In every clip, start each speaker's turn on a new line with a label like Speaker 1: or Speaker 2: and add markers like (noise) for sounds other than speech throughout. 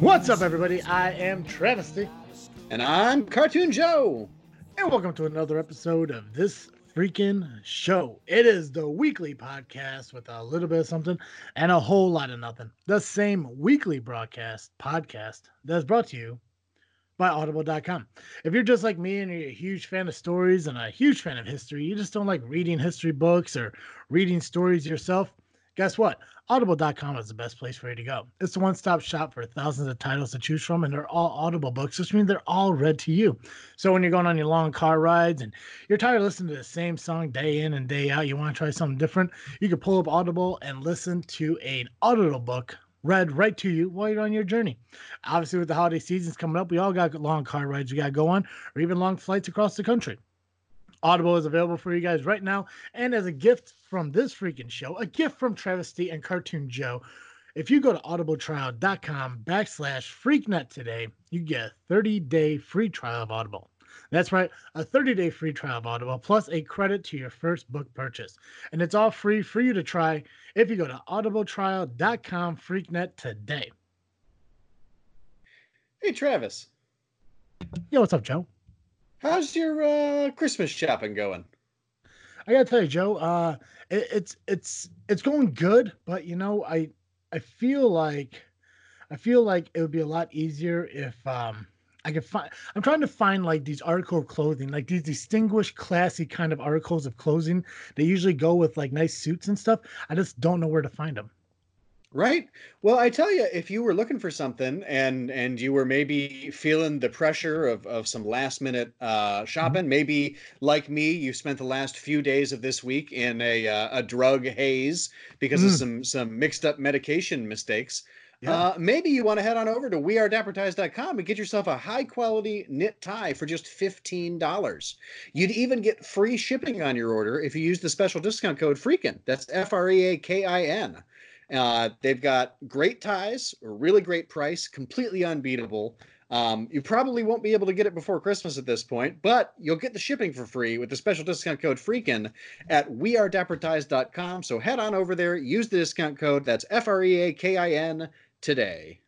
Speaker 1: What's up, everybody? I am Travesty.
Speaker 2: And I'm Cartoon Joe.
Speaker 1: And welcome to another episode of this freaking show. It is the weekly podcast with a little bit of something and a whole lot of nothing. The same weekly broadcast podcast that's brought to you by audible.com. If you're just like me and you're a huge fan of stories and a huge fan of history, you just don't like reading history books or reading stories yourself, guess what? Audible.com is the best place for you to go. It's the one stop shop for thousands of titles to choose from, and they're all Audible books, which means they're all read to you. So when you're going on your long car rides and you're tired of listening to the same song day in and day out, you want to try something different, you can pull up Audible and listen to an Audible book read right to you while you're on your journey. Obviously, with the holiday seasons coming up, we all got long car rides we got to go on, or even long flights across the country. Audible is available for you guys right now. And as a gift from this freaking show, a gift from Travesty and Cartoon Joe, if you go to audibletrial.com backslash freaknet today, you get a 30 day free trial of Audible. That's right, a 30 day free trial of Audible plus a credit to your first book purchase. And it's all free for you to try if you go to audibletrial.com freaknet today.
Speaker 2: Hey, Travis.
Speaker 1: Yo, what's up, Joe?
Speaker 2: How's your uh, Christmas shopping going?
Speaker 1: I gotta tell you, Joe, uh, it, it's it's it's going good, but you know, I I feel like I feel like it would be a lot easier if um I could find. I'm trying to find like these article of clothing, like these distinguished, classy kind of articles of clothing. They usually go with like nice suits and stuff. I just don't know where to find them.
Speaker 2: Right. Well, I tell you, if you were looking for something and and you were maybe feeling the pressure of of some last minute uh, shopping, mm-hmm. maybe like me, you spent the last few days of this week in a uh, a drug haze because mm. of some some mixed up medication mistakes. Yeah. Uh, maybe you want to head on over to wearedappertise.com and get yourself a high quality knit tie for just $15. You'd even get free shipping on your order if you use the special discount code FREAKIN. That's F R E A K I N. Uh, they've got great ties, a really great price, completely unbeatable. Um, you probably won't be able to get it before Christmas at this point, but you'll get the shipping for free with the special discount code FREAKIN at wearedappertise.com. So head on over there, use the discount code. That's F R E A K I N today.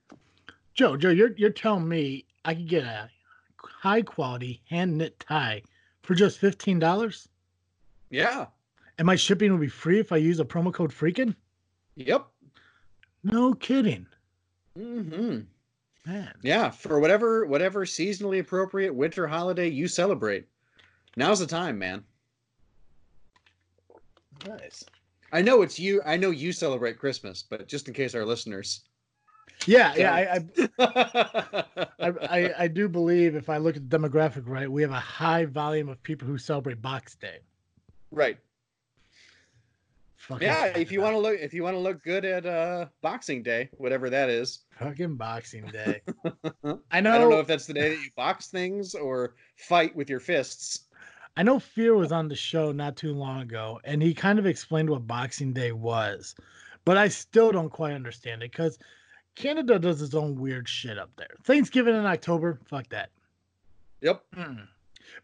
Speaker 1: Joe, Joe, you're you're telling me I could get a high quality hand knit tie for just fifteen dollars?
Speaker 2: Yeah.
Speaker 1: And my shipping will be free if I use a promo code Freakin'?
Speaker 2: Yep.
Speaker 1: No kidding.
Speaker 2: Mm-hmm. Man. Yeah, for whatever whatever seasonally appropriate winter holiday you celebrate. Now's the time, man.
Speaker 1: Nice.
Speaker 2: I know it's you. I know you celebrate Christmas, but just in case our listeners.
Speaker 1: Yeah, yeah, I I, (laughs) I, I, I do believe if I look at the demographic right, we have a high volume of people who celebrate Box Day.
Speaker 2: Right. Fucking yeah, if you want to look, if you want to look good at uh Boxing Day, whatever that is.
Speaker 1: Fucking Boxing (laughs) Day. I know.
Speaker 2: I don't know if that's the day that you box things or fight with your fists.
Speaker 1: I know Fear was on the show not too long ago, and he kind of explained what Boxing Day was, but I still don't quite understand it because Canada does its own weird shit up there. Thanksgiving in October, fuck that.
Speaker 2: Yep.
Speaker 1: Mm.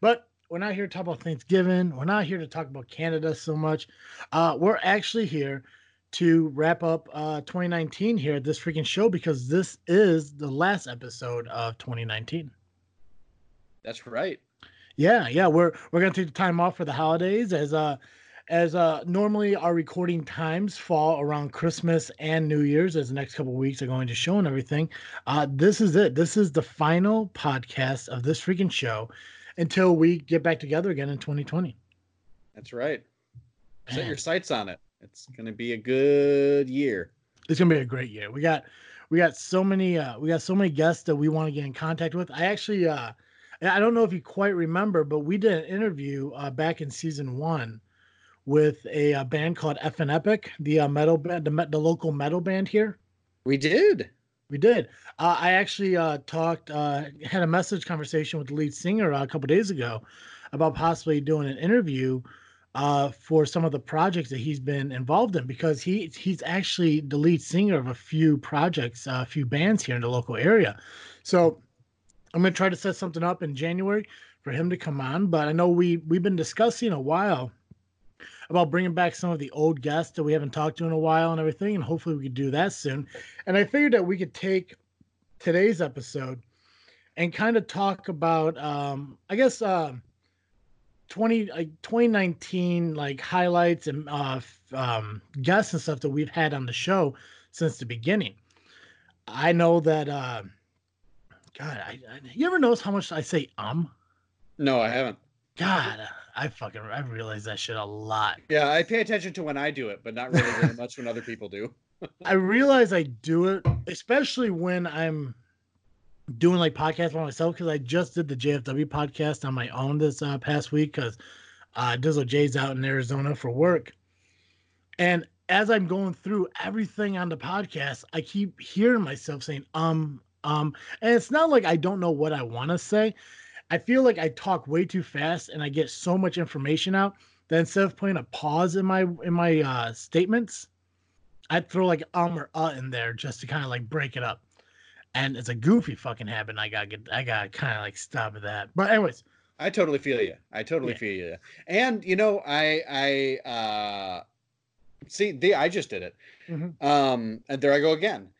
Speaker 1: But we're not here to talk about Thanksgiving. We're not here to talk about Canada so much. Uh, we're actually here to wrap up uh, 2019 here at this freaking show because this is the last episode of 2019.
Speaker 2: That's right.
Speaker 1: Yeah, yeah, we're we're gonna take the time off for the holidays as uh as uh normally our recording times fall around Christmas and New Year's as the next couple weeks are going to show and everything. Uh this is it. This is the final podcast of this freaking show until we get back together again in 2020.
Speaker 2: That's right. Man. Set your sights on it. It's going to be a good year.
Speaker 1: It's going to be a great year. We got we got so many uh we got so many guests that we want to get in contact with. I actually uh I don't know if you quite remember, but we did an interview uh, back in season 1 with a, a uh, band called F and Epic, the uh, metal band, the, the local metal band here.
Speaker 2: We did.
Speaker 1: We did. Uh, I actually uh, talked, uh, had a message conversation with the lead singer uh, a couple days ago about possibly doing an interview uh, for some of the projects that he's been involved in because he he's actually the lead singer of a few projects, uh, a few bands here in the local area. So I'm gonna try to set something up in January for him to come on. But I know we we've been discussing a while about bringing back some of the old guests that we haven't talked to in a while and everything. And hopefully we could do that soon. And I figured that we could take today's episode and kind of talk about, um, I guess, um, 20 like 2019 like highlights and uh um guests and stuff that we've had on the show since the beginning i know that uh god I, I you ever notice how much i say um
Speaker 2: No, I haven't.
Speaker 1: god i fucking i realize that shit a lot
Speaker 2: Yeah, I pay attention to when I do it, but not really very much when other people do. (laughs)
Speaker 1: i realize i do it especially when i'm doing like podcasts by myself because i just did the jfw podcast on my own this uh, past week because uh dizzle jay's out in arizona for work and as i'm going through everything on the podcast i keep hearing myself saying um um and it's not like i don't know what i want to say i feel like i talk way too fast and i get so much information out that instead of putting a pause in my in my uh statements I'd throw like um or uh in there just to kind of like break it up. And it's a goofy fucking habit. And I gotta get I gotta kind of like stop at that. But anyways,
Speaker 2: I totally feel you. I totally
Speaker 1: Yeah.
Speaker 2: feel you. And you know, I I uh see the I just did it.
Speaker 1: Mhm.
Speaker 2: Um and there I go again.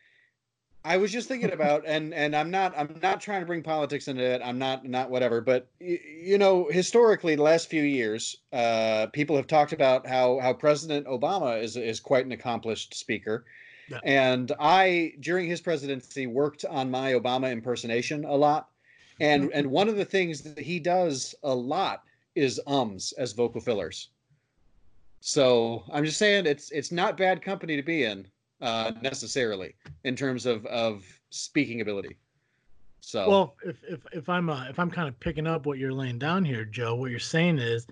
Speaker 2: I was just thinking (laughs) about and and I'm not I'm not trying to bring politics into it. I'm not not whatever, but y- you know, historically the last few years, uh people have talked about how how President Obama is is quite an accomplished speaker.
Speaker 1: Yeah.
Speaker 2: And I during his presidency worked on my Obama impersonation a lot. And and one of the things that he does a lot is ums as vocal fillers. So I'm just saying it's it's not bad company to be in uh, necessarily in terms of of speaking ability. So
Speaker 1: well, if if if I'm uh, if I'm kind of picking up what you're laying down here, Joe, what you're saying is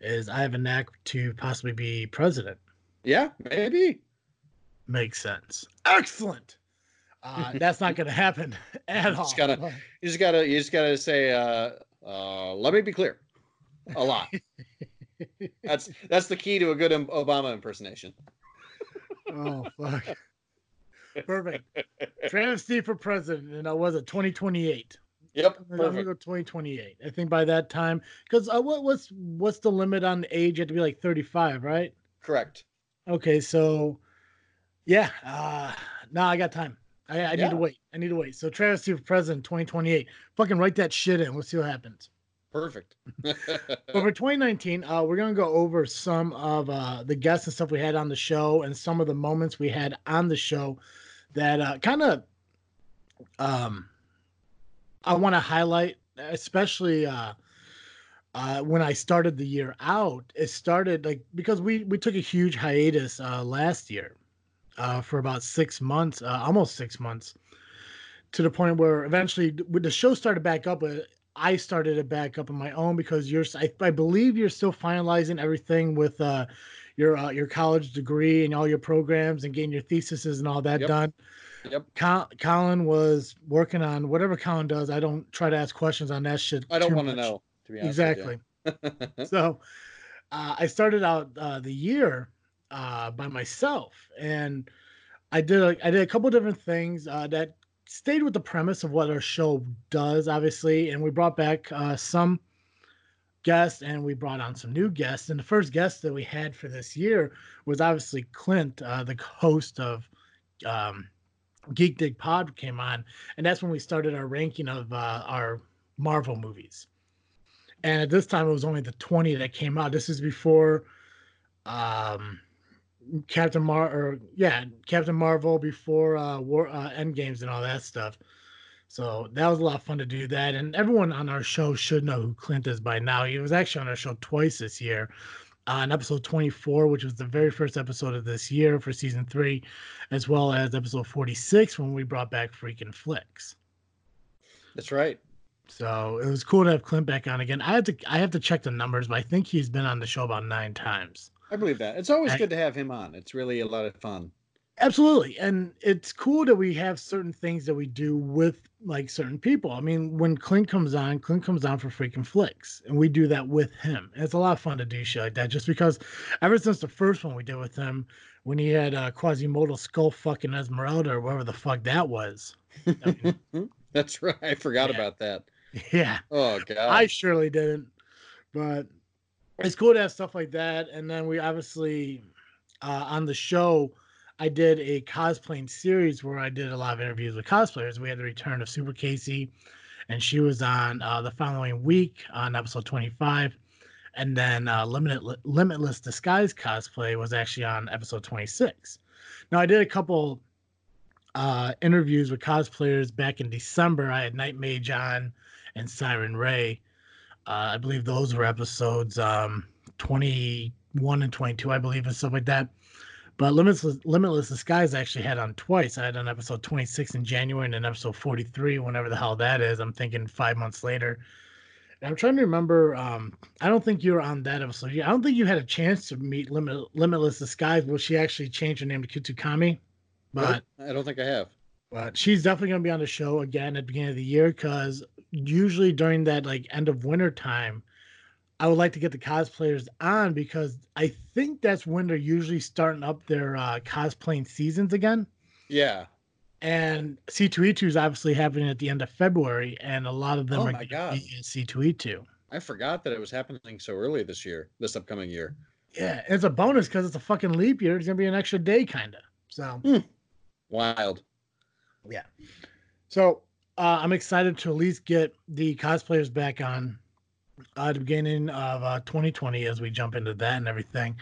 Speaker 1: is I have a knack to possibly be president.
Speaker 2: yeah, maybe.
Speaker 1: Makes sense. Excellent. Uh, (laughs) that's not going to happen (laughs) at all.
Speaker 2: Just gotta- You just gotta you just gotta say uh, uh, let me be clear. A lot. (laughs) that's that's the key to a good Obama impersonation.
Speaker 1: Oh fuck. Perfect. Travesty for president, and I was it 2028.
Speaker 2: Yep.
Speaker 1: I'm gonna go 2028. I think by that time, because uh, what what's what's the limit on age? You have to be like 35, right?
Speaker 2: Correct.
Speaker 1: Okay, so yeah, uh no, I got time. I, I need to wait. I need to wait. So travesty for president 2028. Fucking write that shit in. Let's see what happens.
Speaker 2: Perfect.
Speaker 1: But for 2019, uh, we're gonna go over some of uh, the guests and stuff we had on the show, and some of the moments we had on the show that uh, kind of um, I want to highlight, especially uh, uh, when I started the year out. It started like because we we took a huge hiatus uh, last year for about six months, almost six months, to the point where eventually when the show started back up. I started it back up on my own because you're I, I believe you're still finalizing everything with uh your uh, your college degree and all your programs and getting your theses and all that
Speaker 2: Yep.
Speaker 1: done.
Speaker 2: Yep.
Speaker 1: Col- Colin was working on whatever Colin does. I don't try to ask questions on that shit.
Speaker 2: I don't want to know. To be honest.
Speaker 1: Exactly. (laughs) so uh, I started out uh, the year uh, by myself, and I did a, I did a couple different things uh, that stayed with the premise of what our show does, obviously, and we brought back uh, some guests and we brought on some new guests. And the first guest that we had for this year was obviously Clint, uh, the host of um, Geek Dig Pod, came on, and that's when we started our ranking of uh, our Marvel movies and at this time it was only the 20 that came out this is before um captain mar or yeah captain marvel before uh war uh end games and all that stuff so that was a lot of fun to do that and everyone on our show should know who clint is by now he was actually on our show twice this year uh, in episode 24 which was the very first episode of this year for season three as well as episode 46 when we brought back freaking flicks
Speaker 2: That's right.
Speaker 1: so it was cool to have Clint back on again. I have to I have to check the numbers, but I think he's been on the show about nine times.
Speaker 2: I believe that. It's always
Speaker 1: I-
Speaker 2: good to have him on. It's really a lot of fun.
Speaker 1: Absolutely. And it's cool that we have certain things that we do with like certain people. I mean, when Clint comes on, Clint comes on for freaking flicks, and we do that with him. And it's a lot of fun to do shit like that just because ever since the first one we did with him, when he had uh, Quasimodo skull fucking Esmeralda or whatever the fuck that was. I (laughs) mean,
Speaker 2: That's right. I forgot
Speaker 1: Yeah.
Speaker 2: about that. (laughs)
Speaker 1: yeah.
Speaker 2: Oh god.
Speaker 1: I surely didn't, but it's cool to have stuff like that. And then we obviously uh, on the show, I did a cosplaying series where I did a lot of interviews with cosplayers. We had the return of Super Casey, and she was on uh, the following week on episode 25. And then uh, Limited, Limitless Disguise cosplay was actually on episode 26. Now, I did a couple uh, interviews with cosplayers back in December. I had Night Mage on and Siren Ray. Uh, I believe those were episodes um, 21 and 22, I believe, and stuff like that. But Limitless, Limitless Disguise actually had on twice. I had on episode 26 in January and then episode 43, whenever the hell that is. I'm thinking five months later. And I'm trying to remember. Um, I don't think you were on that episode. I don't think you had a chance to meet Limit, Limitless Disguise. Will she actually change her name to Kutsukami?
Speaker 2: But I don't think I have.
Speaker 1: But she's definitely going to be on the show again at the beginning of the year because usually during that like end of winter time, I would like to get the cosplayers on because I think that's when they're usually starting up their uh, cosplaying seasons again.
Speaker 2: Yeah.
Speaker 1: And C2E2 is obviously happening at the end of February, and a lot of them
Speaker 2: oh
Speaker 1: are
Speaker 2: my God.
Speaker 1: C2E2.
Speaker 2: I forgot that it was happening so early this year, this upcoming year.
Speaker 1: Yeah, it's a bonus because it's a fucking leap year. It's gonna be an extra day, kind of. So
Speaker 2: hmm. wild.
Speaker 1: Yeah. So uh, I'm excited to at least get the cosplayers back on uh, at the beginning of uh, 2020 as we jump into that and everything.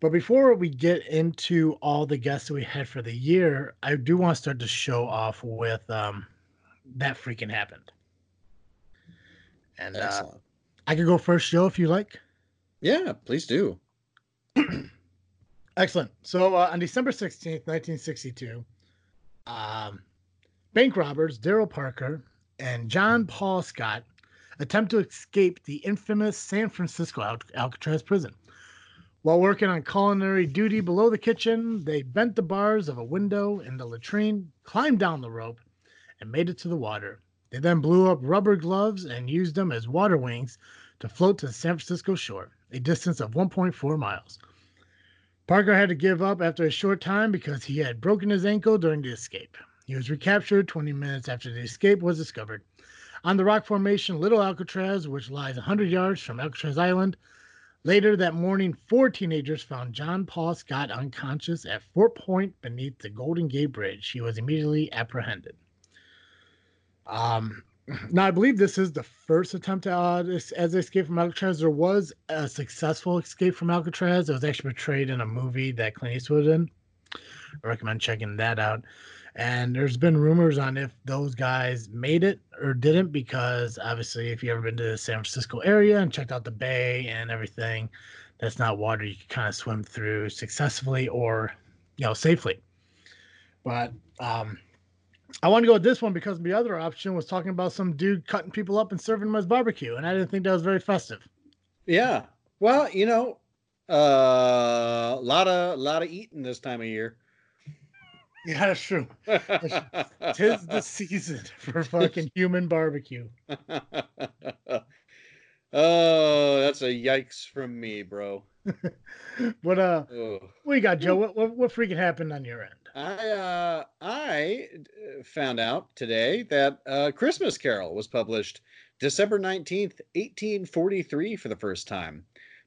Speaker 1: But before we get into all the guests that we had for the year, I do want to start to show off with um, that freaking happened. And uh, I could go first, Joe, if you like.
Speaker 2: Yeah, please do. (clears throat)
Speaker 1: Excellent. So uh, on December 16th, 1962, um, bank robbers Daryl Parker and John Paul Scott attempt to escape the infamous San Francisco Al- Alcatraz prison. While working on culinary duty below the kitchen, they bent the bars of a window in the latrine, climbed down the rope, and made it to the water. They then blew up rubber gloves and used them as water wings to float to the San Francisco shore, a distance of 1.4 miles. Parker had to give up after a short time because he had broken his ankle during the escape. He was recaptured 20 minutes after the escape was discovered. On the rock formation Little Alcatraz, which lies 100 yards from Alcatraz Island, later that morning, four teenagers found John Paul Scott unconscious at Fort Point beneath the Golden Gate Bridge. He was immediately apprehended. Um, now, I believe this is the first attempt uh, as escape from Alcatraz. There was a successful escape from Alcatraz. It was actually portrayed in a movie that Clint Eastwood in. I recommend checking that out. And there's been rumors on if those guys made it or didn't, because obviously, if you ever been to the San Francisco area and checked out the bay and everything, that's not water you can kind of swim through successfully or, you know, safely. But um, I want to go with this one because the other option was talking about some dude cutting people up and serving them as barbecue, and I didn't think that was very festive.
Speaker 2: Yeah. Well, you know, a uh, lot of lot of eating this time of year.
Speaker 1: Yeah, that's true. (laughs) Tis the season for fucking human barbecue. (laughs)
Speaker 2: oh, that's a yikes from me, bro. (laughs)
Speaker 1: what uh, Ugh. what you got, Joe? What, what what freaking happened on your end?
Speaker 2: I uh, I uh, found out today that uh, Christmas Carol was published December nineteenth, eighteen forty three, for the first time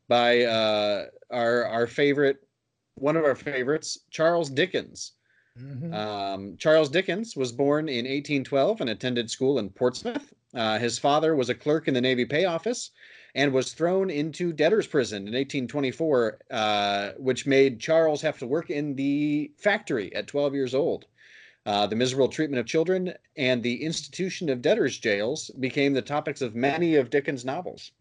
Speaker 2: by uh, our our favorite, one of our favorites, Charles Dickens. Mm-hmm. Um, Charles Dickens was born in 1812 and attended school in Portsmouth. Uh, his father was a clerk in the Navy Pay Office and was thrown into debtor's prison in 1824, uh, which made Charles have to work in the factory at 12 years old. Uh, the miserable treatment of children and the institution of debtors' jails became the topics of many of Dickens' novels.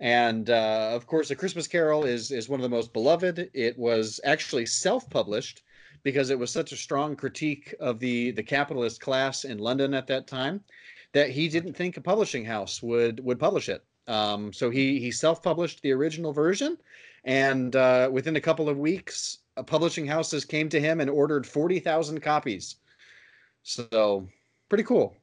Speaker 2: And uh, of course, A Christmas Carol is, is one of the most beloved. It was actually self published because it was such a strong critique of the the capitalist class in London at that time that he didn't think a publishing house would would publish it. Um, so he he self published the original version, and uh, within a couple of weeks, publishing houses came to him and ordered forty thousand copies. So pretty cool.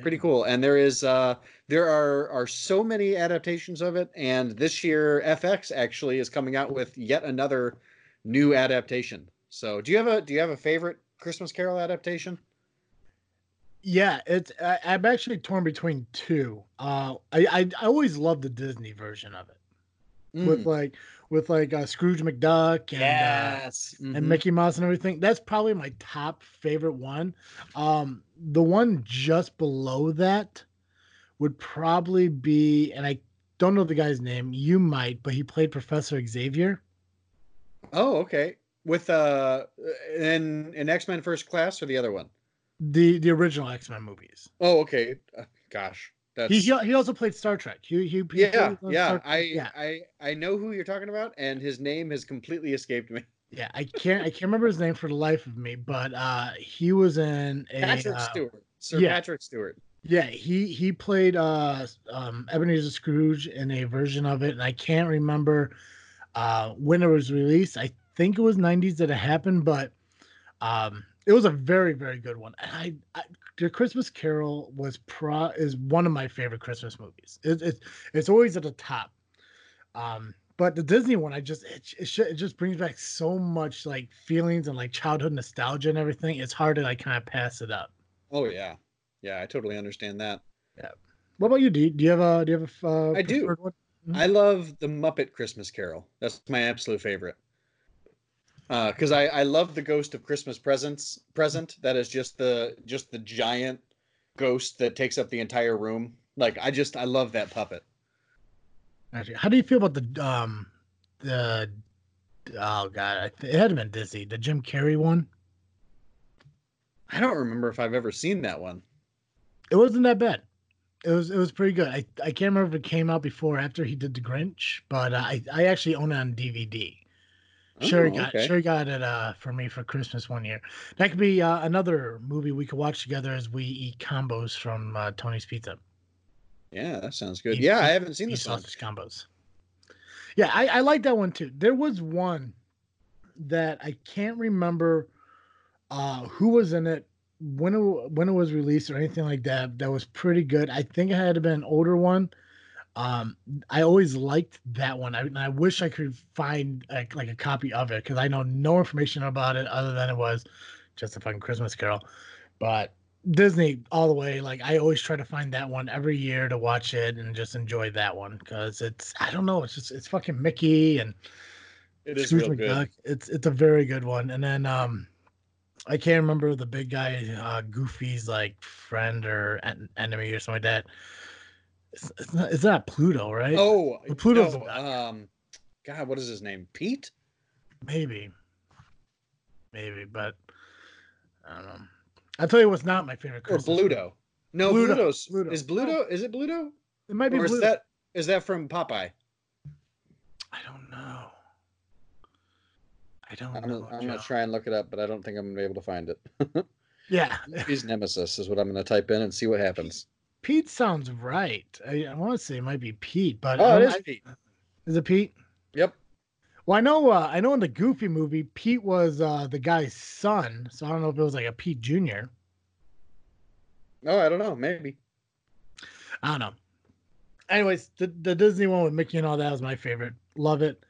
Speaker 2: Pretty cool, and there is uh, there are are so many adaptations of it, and this year FX actually is coming out with yet another new adaptation. So, do you have a do you have a favorite Christmas Carol adaptation?
Speaker 1: Yeah, it's I, am actually torn between two. Uh, I, I I always loved the Disney version of it. with
Speaker 2: Mm,
Speaker 1: like with like uh, Scrooge McDuck and uh,
Speaker 2: yes.
Speaker 1: and
Speaker 2: mhm.
Speaker 1: Mickey Mouse and everything. That's probably my top favorite one. Um, the one just below that would probably be, and I don't know the guy's name. You might, but he played Professor Xavier.
Speaker 2: Oh, okay. With uh, in in X Men First Class or the other one?
Speaker 1: The the original X Men movies.
Speaker 2: Oh, okay. Uh, gosh, that's
Speaker 1: He, he also played Star Trek. He, he, he
Speaker 2: yeah, yeah.
Speaker 1: Star
Speaker 2: I
Speaker 1: yeah
Speaker 2: I I know who you're talking about, and his name has completely escaped me. (laughs)
Speaker 1: yeah. I can't I can't remember his name for the life of me, but uh, he was in a
Speaker 2: Patrick
Speaker 1: uh,
Speaker 2: Stewart, Sir
Speaker 1: yeah.
Speaker 2: Patrick Stewart.
Speaker 1: Yeah, he he played uh um Ebenezer Scrooge in a version of it, and I can't remember uh when it was released. I think it was 90s that it happened, but um it was a very very good one. And I, I the Christmas Carol was pro is one of my favorite Christmas movies. It, it's it's always at the top. Um but the Disney one, I just it, it, it just brings back so much like feelings and like childhood nostalgia and everything. It's hard to like kind of pass it up.
Speaker 2: Oh yeah, yeah. I totally understand that. Yeah.
Speaker 1: What about you? Do you, do you have a do you have a uh,
Speaker 2: I do.
Speaker 1: Mhm.
Speaker 2: I love the Muppet Christmas Carol. That's my absolute favorite. Because I I love the Ghost of Christmas Presents present. That is just the just the giant ghost that takes up the entire room. Like I just I love that puppet.
Speaker 1: Actually, how do you feel about the um the oh god, it had been Disney, the Jim Carrey one.
Speaker 2: I don't remember if I've ever seen that one.
Speaker 1: It wasn't that bad. It was it was pretty good. I, I can't remember if it came out before or after he did the Grinch, but uh, I I actually own it on DVD. Sherry
Speaker 2: Oh,
Speaker 1: got
Speaker 2: okay.
Speaker 1: Sherry got it uh for me for Christmas one year. That could be uh, another movie we could watch together as we eat combos from uh, Tony's Pizza.
Speaker 2: Yeah, that sounds good.
Speaker 1: Beef-
Speaker 2: Yeah, I haven't seen
Speaker 1: the
Speaker 2: this one.
Speaker 1: sausage combos. Yeah, I, I like that one too. There was one that I can't remember uh, who was in it when it when it was released or anything like that. That was pretty good. I think it had to been an older one. Um, I always liked that one. I, and I wish I could find a, like a copy of it because I know no information about it other than it was just a fucking Christmas Carol. But Disney all the way. Like I always try to find that one every year to watch it and just enjoy that one because it's I don't know it's just it's fucking Mickey and
Speaker 2: It is real good.
Speaker 1: It's it's a very good one. And then um I can't remember the big guy uh Goofy's like friend or en- enemy or something like that. It's, it's not it's not Pluto, right?
Speaker 2: Oh,
Speaker 1: But Pluto's
Speaker 2: no, um, God, what is his name? Pete?
Speaker 1: Maybe. Maybe, but I don't know. I'll tell you what's not my favorite
Speaker 2: Or
Speaker 1: Christmas movie.
Speaker 2: Bluto? No,
Speaker 1: Bluto,
Speaker 2: Bluto's.
Speaker 1: Bluto.
Speaker 2: Is Bluto? Is it Bluto?
Speaker 1: It might be
Speaker 2: Or is that is that from Popeye?
Speaker 1: I don't know. I don't
Speaker 2: I'm,
Speaker 1: know.
Speaker 2: I'm gonna try and look it up, but I don't think I'm gonna be able to find it. (laughs)
Speaker 1: Yeah,
Speaker 2: His nemesis is what I'm gonna type in and see what happens.
Speaker 1: Pete sounds right. I, I want to say it might be Pete, but
Speaker 2: Oh, it is
Speaker 1: I-
Speaker 2: Pete.
Speaker 1: is it Pete?
Speaker 2: Yep.
Speaker 1: Well, I know. Uh, I know in the Goofy movie, Pete was uh, the guy's son, so I don't know if it was like a Pete Junior.
Speaker 2: Oh, I don't know. Maybe.
Speaker 1: I don't know. Anyways, the, the Disney one with Mickey and all that was my favorite. Love it.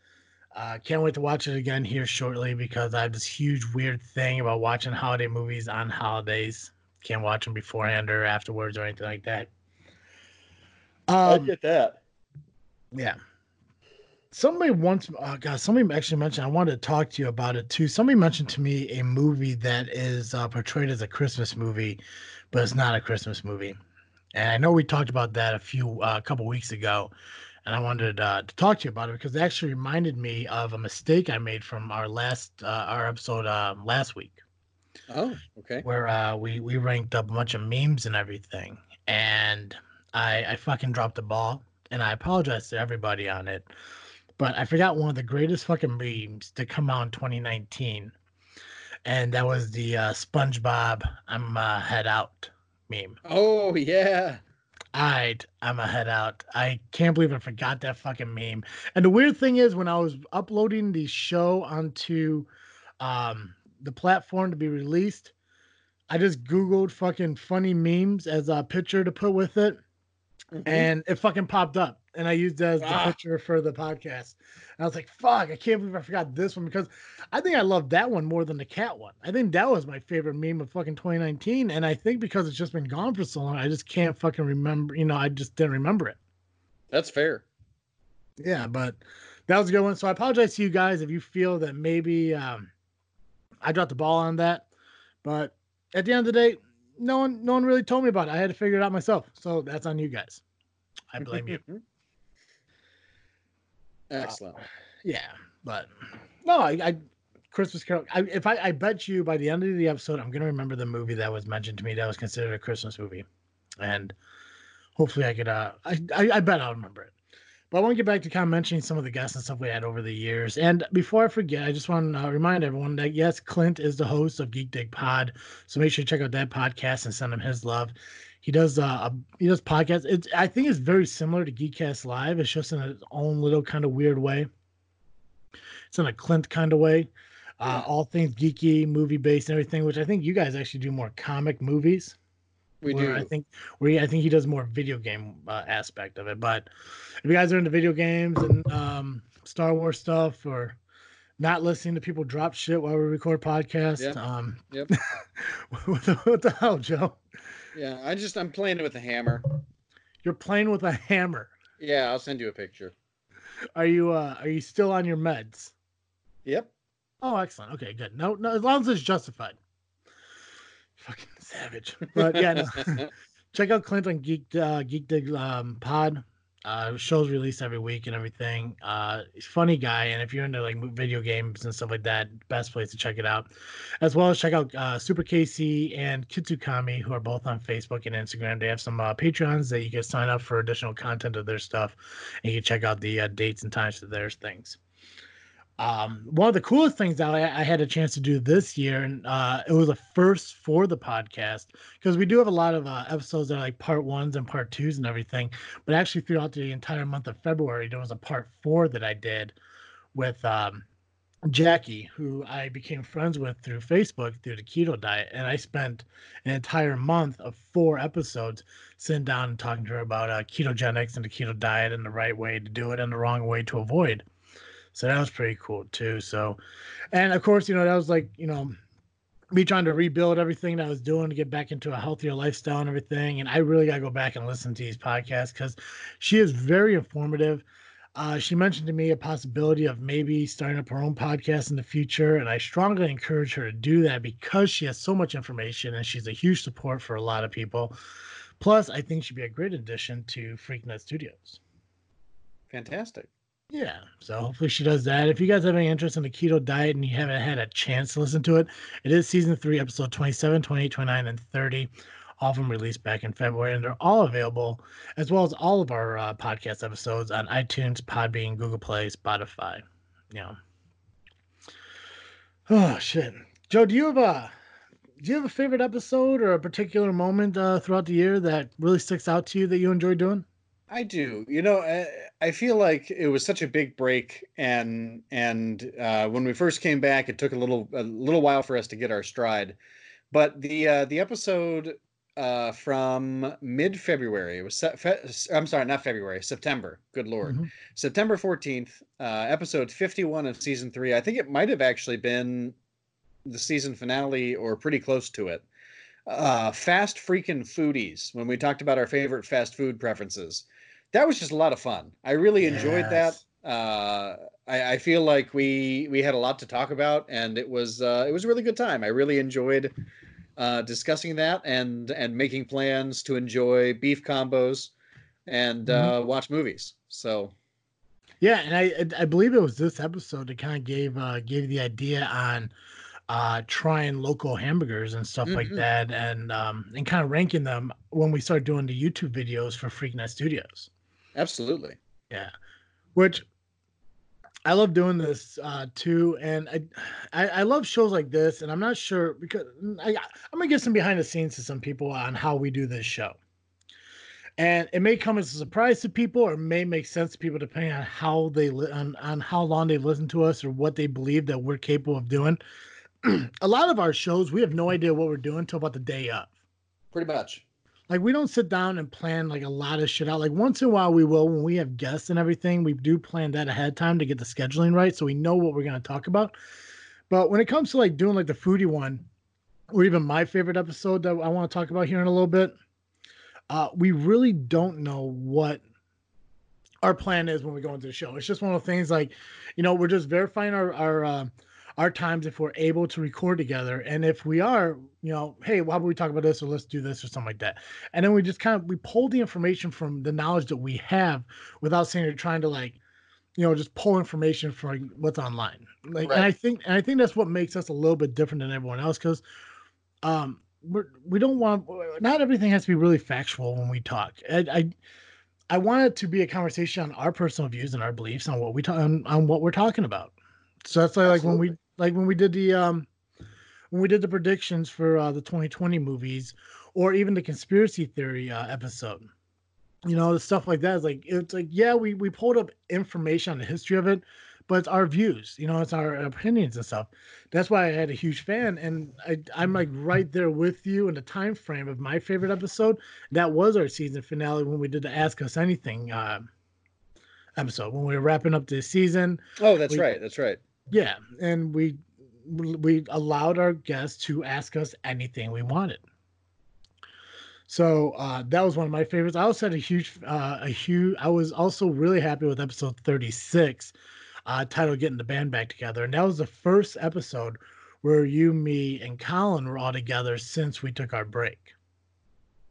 Speaker 1: Uh, can't wait to watch it again here shortly because I have this huge weird thing about watching holiday movies on holidays. Can't watch them beforehand or afterwards or anything like that. Um,
Speaker 2: get that.
Speaker 1: Yeah. Somebody once, uh, God, somebody actually mentioned, I wanted to talk to you about it too. Somebody mentioned to me a movie that is uh, portrayed as a Christmas movie, but it's not a Christmas movie. And I know we talked about that a few, uh, a couple weeks ago. And I wanted uh, to talk to you about it because it actually reminded me of a mistake I made from our last, uh, our episode uh, last week
Speaker 2: Oh, okay.
Speaker 1: where uh, we we ranked up a bunch of memes and everything, and I I fucking dropped the ball, and I apologize to everybody on it, but I forgot one of the greatest fucking memes to come out in 2019, and that was the uh, SpongeBob "I'm uh, head out" meme.
Speaker 2: Oh yeah.
Speaker 1: I'd I'm a head out. I can't believe I forgot that fucking meme. And the weird thing is when I was uploading the show onto um the platform to be released, I just Googled fucking funny memes as a picture to put with it,
Speaker 2: Mhm.
Speaker 1: and it fucking popped up. And I used it as the
Speaker 2: Ah.
Speaker 1: picture for the podcast. And I was like, fuck, I can't believe I forgot this one because I think I love that one more than the cat one. I think that was my favorite meme of fucking 2019. And I think because it's just been gone for so long, I just can't fucking remember. You know, I just didn't remember it.
Speaker 2: That's fair.
Speaker 1: Yeah, but that was a good one. So I apologize to you guys if you feel that maybe um, I dropped the ball on that, but at the end of the day, no one no one really told me about it. I had to figure it out myself. So that's on you guys. I blame you. (laughs)
Speaker 2: Excellent. Uh,
Speaker 1: yeah, but no, I, I Christmas Carol. I, if I, I bet you by the end of the episode, I'm gonna remember the movie that was mentioned to me that was considered a Christmas movie, and hopefully I could. Uh, I, I, I bet I'll remember it. But I want to get back to kind of mentioning some of the guests and stuff we had over the years. And before I forget, I just want to uh, remind everyone that yes, Clint is the host of Geek Dig Pod, so make sure you check out that podcast and send him his love. He does uh a, he does podcasts. It's I think it's very similar to Geekcast Live. It's just in its own little kind of weird way. It's in a Clint kind of way. Uh, all things geeky, movie based, and everything. Which I think you guys actually do more comic movies.
Speaker 2: We do.
Speaker 1: I think we I think he does more video game uh, aspect of it. But if you guys are into video games and um, Star Wars stuff, or not listening to people drop shit while we record podcasts,
Speaker 2: Yep.
Speaker 1: um,
Speaker 2: Yep. (laughs)
Speaker 1: what, the, what the hell, Joe?
Speaker 2: Yeah, I just I'm playing it with a hammer.
Speaker 1: You're playing with a hammer.
Speaker 2: Yeah, I'll send you a picture.
Speaker 1: Are you uh are you still on your meds?
Speaker 2: Yep.
Speaker 1: Oh, excellent. Okay, good. No, no, as long as it's justified. Savage. (laughs) But yeah, no. (laughs) (laughs) check out Clint on Geek uh, Geek Dig um, Pod. Uh, shows released every week and everything. Uh, he's a funny guy, and if you're into like video games and stuff like that, best place to check it out. As well as check out uh, Super KC and Kitsukami, who are both on Facebook and Instagram. They have some uh, Patreons that you can sign up for additional content of their stuff, and you can check out the uh, dates and times for their things. Um, one of the coolest things that I, I had a chance to do this year, and uh, it was a first for the podcast because we do have a lot of uh, episodes that are like part ones and part twos and everything. But actually, throughout the entire month of February, there was a part four that I did with um, Jackie, who I became friends with through Facebook through the keto diet, and I spent an entire month of four episodes sitting down and talking to her about uh, ketogenics and the keto diet and the right way to do it and the wrong way to avoid. So that was pretty cool too. So, and of course, you know, that was like, you know, me trying to rebuild everything that I was doing to get back into a healthier lifestyle and everything. And I really got to go back and listen to these podcasts because she is very informative. Uh, she mentioned to me a possibility of maybe starting up her own podcast in the future. And I strongly encourage her to do that because she has so much information and she's a huge support for a lot of people. Plus, I think she'd be a great addition to Freaknet Studios.
Speaker 2: Fantastic.
Speaker 1: Yeah, so hopefully she does that. If you guys have any interest in the keto diet and you haven't had a chance to listen to it, it is season three, episode 27, 28, 29, and 30. All of them released back in February, and they're all available, as well as all of our uh, podcast episodes on iTunes, Podbean, Google Play, Spotify. Yeah. (sighs) Oh shit, Joe, do you have a do you have a favorite episode or a particular moment uh, throughout the year that really sticks out to you that you enjoy doing?
Speaker 2: I do. You know, I, I feel like it was such a big break, and and uh, when we first came back, it took a little a little while for us to get our stride. But the uh, the episode uh, from mid February it was se- fe- I'm sorry, not February, September. Good lord,
Speaker 1: Mm-hmm.
Speaker 2: September fourteenth, uh, episode fifty one of season three. I think it might have actually been the season finale or pretty close to it. Uh, fast freaking foodies. When we talked about our favorite fast food preferences that was just a lot of fun. I really enjoyed
Speaker 1: Yes.
Speaker 2: that. Uh, I, I feel like we we had a lot to talk about, and it was uh, it was a really good time. I really enjoyed uh, discussing that and and making plans to enjoy beef combos and uh, watch movies. So
Speaker 1: Yeah, and I I believe it was this episode that kind of gave uh gave the idea on uh trying local hamburgers and stuff like
Speaker 2: Mhm.
Speaker 1: that and um and kind of ranking them when we started doing the YouTube videos for Freaknet Studios.
Speaker 2: Absolutely,
Speaker 1: Yeah. Which I love doing this uh too and I, I I love shows like this and I'm not sure because I I'm going to give some behind the scenes to some people on how we do this show. And it may come as a surprise to people or may make sense to people depending on how they li- on, on how long they've listened to us or what they believe that we're capable of doing. (clears throat) a lot of our shows we have no idea what we're doing until about the day of
Speaker 2: pretty much.
Speaker 1: Like we don't sit down and plan like a lot of shit out. Like once in a while we will when we have guests and everything. We do plan that ahead of time to get the scheduling right, so we know what we're gonna talk about. But when it comes to like doing like the foodie one, or even my favorite episode that I want to talk about here in a little bit, uh, we really don't know what our plan is when we go into the show. It's just one of the things like, you know, we're just verifying our our uh, our times if we're able to record together, and if we are, you know, hey, why don't we talk about this or let's do this or something like that, and then we just kind of we pull the information from the knowledge that we have without saying you're trying to like, you know, just pull information from what's online. Like, and I think and I think that's what makes us a little bit different than everyone else because, um, we're we don't want not everything has to be really factual when we talk. I, I I want it to be a conversation on our personal views and our beliefs on what we talk on, on what we're talking about. So that's like, like when we. Like when we did the um when we did the predictions for uh, the 2020 movies or even the conspiracy theory uh, episode. You know, the stuff like that is like it's like yeah, we we pulled up information on the history of it, but it's our views. You know, it's our opinions and stuff. That's why I had a huge fan, and I I'm like right there with you in the time frame of my favorite episode. That was our season finale when we did the Ask Us Anything uh, episode when we were wrapping up the season.
Speaker 2: Oh, that's
Speaker 1: We-
Speaker 2: right. That's right.
Speaker 1: Yeah, and we we allowed our guests to ask us anything we wanted. So uh, that was one of my favorites. I also had a huge, uh, a huge. I was also really happy with episode thirty six, uh, titled "Getting the Band Back Together," and that was the first episode where you, me, and Colin were all together since we took our break.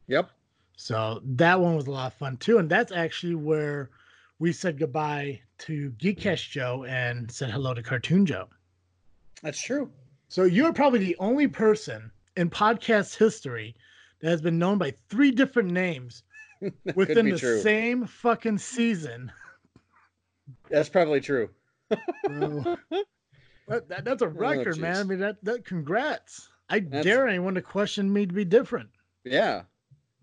Speaker 2: Yep.
Speaker 1: So that one was a lot of fun too, and that's actually where we said goodbye to Geekcast Joe and said hello to Cartoon Joe.
Speaker 2: That's true.
Speaker 1: So you're probably the only person in podcast history that has been known by three different names (laughs) within the
Speaker 2: true.
Speaker 1: same fucking season.
Speaker 2: That's probably true. (laughs)
Speaker 1: So, that, that- that's a oh, record, man. I
Speaker 2: Oh,
Speaker 1: mean, that that congrats. I
Speaker 2: That's-
Speaker 1: dare anyone to question me to be different.
Speaker 2: Yeah.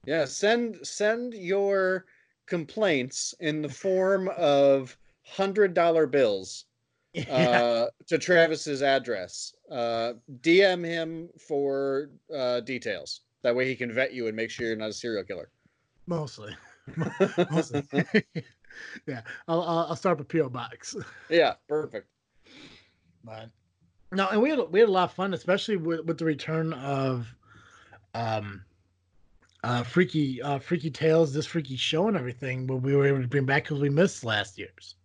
Speaker 2: Yeah. Send send your complaints in the form of hundred dollar bills (laughs)
Speaker 1: Yeah.
Speaker 2: uh, to Travis's address. Uh, DM him for uh, details. That way he can vet you and make sure you're not a serial killer.
Speaker 1: mostly. (laughs) mostly. (laughs) yeah, I'll, I'll I'll start with PO box.
Speaker 2: yeah, perfect.
Speaker 1: But no, and we had we had a lot of fun, especially with, with the return of um uh freaky uh freaky tales, this freaky show and everything, but we were able to bring back because we missed last year's.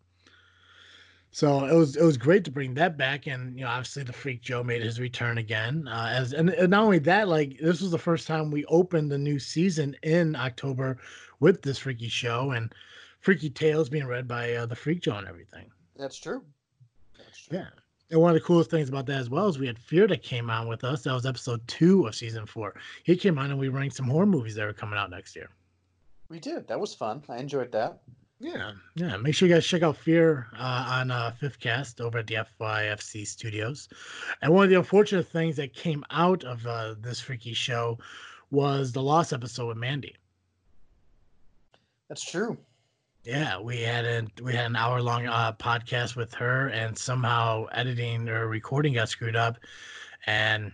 Speaker 1: So it was it was great to bring that back, and you know obviously the Freak Joe made his return again. Uh, as and, and not only that, like this was the first time we opened the new season in October with this freaky show and freaky tales being read by uh, the Freak Joe and everything.
Speaker 2: That's true. That's true.
Speaker 1: Yeah. And one of the coolest things about that as well is we had Fear that came on with us. That was episode two of season four. He came on and we ranked some horror movies that were coming out next year.
Speaker 2: We did. That was fun. I enjoyed that.
Speaker 1: Yeah. Yeah. Make sure you guys check out Fear uh, on uh, Fifth Cast over at the FYFC studios. And one of the unfortunate things that came out of uh, this freaky show was the lost episode with Mandy.
Speaker 2: That's true.
Speaker 1: Yeah, we had a we had an hour long uh, podcast with her, and somehow editing or recording got screwed up, and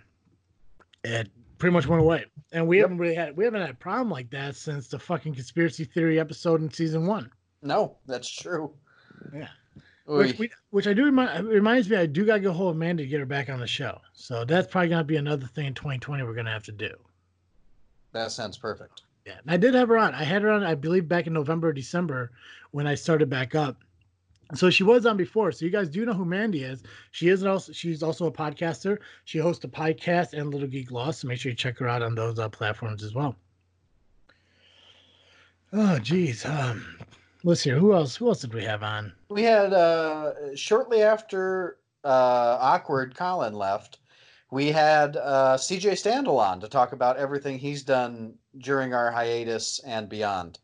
Speaker 1: it pretty much went away. And we
Speaker 2: Yep.
Speaker 1: haven't really had we haven't had a problem like that since the fucking conspiracy theory episode in season one.
Speaker 2: No, that's true.
Speaker 1: Yeah.
Speaker 2: Oy.
Speaker 1: Which, we, which I do remind it reminds me I do gotta go hold of Amanda to get her back on the show. So that's probably gonna be another thing in 2020 we're gonna have to do.
Speaker 2: that sounds perfect.
Speaker 1: Yeah, and I did have her on. I had her on, I believe, back in November or December when I started back up. So she was on before. So you guys do know who Mandy is. She is also she's also a podcaster. She hosts a podcast and Little Geek Lost. So make sure you check her out on those uh, platforms as well. Oh, geez. Um, let's see. Who else? Who else did we have on?
Speaker 2: We had uh, shortly after uh, awkward Colin left, we had uh, CJ Standel on to talk about everything he's done during our hiatus and beyond.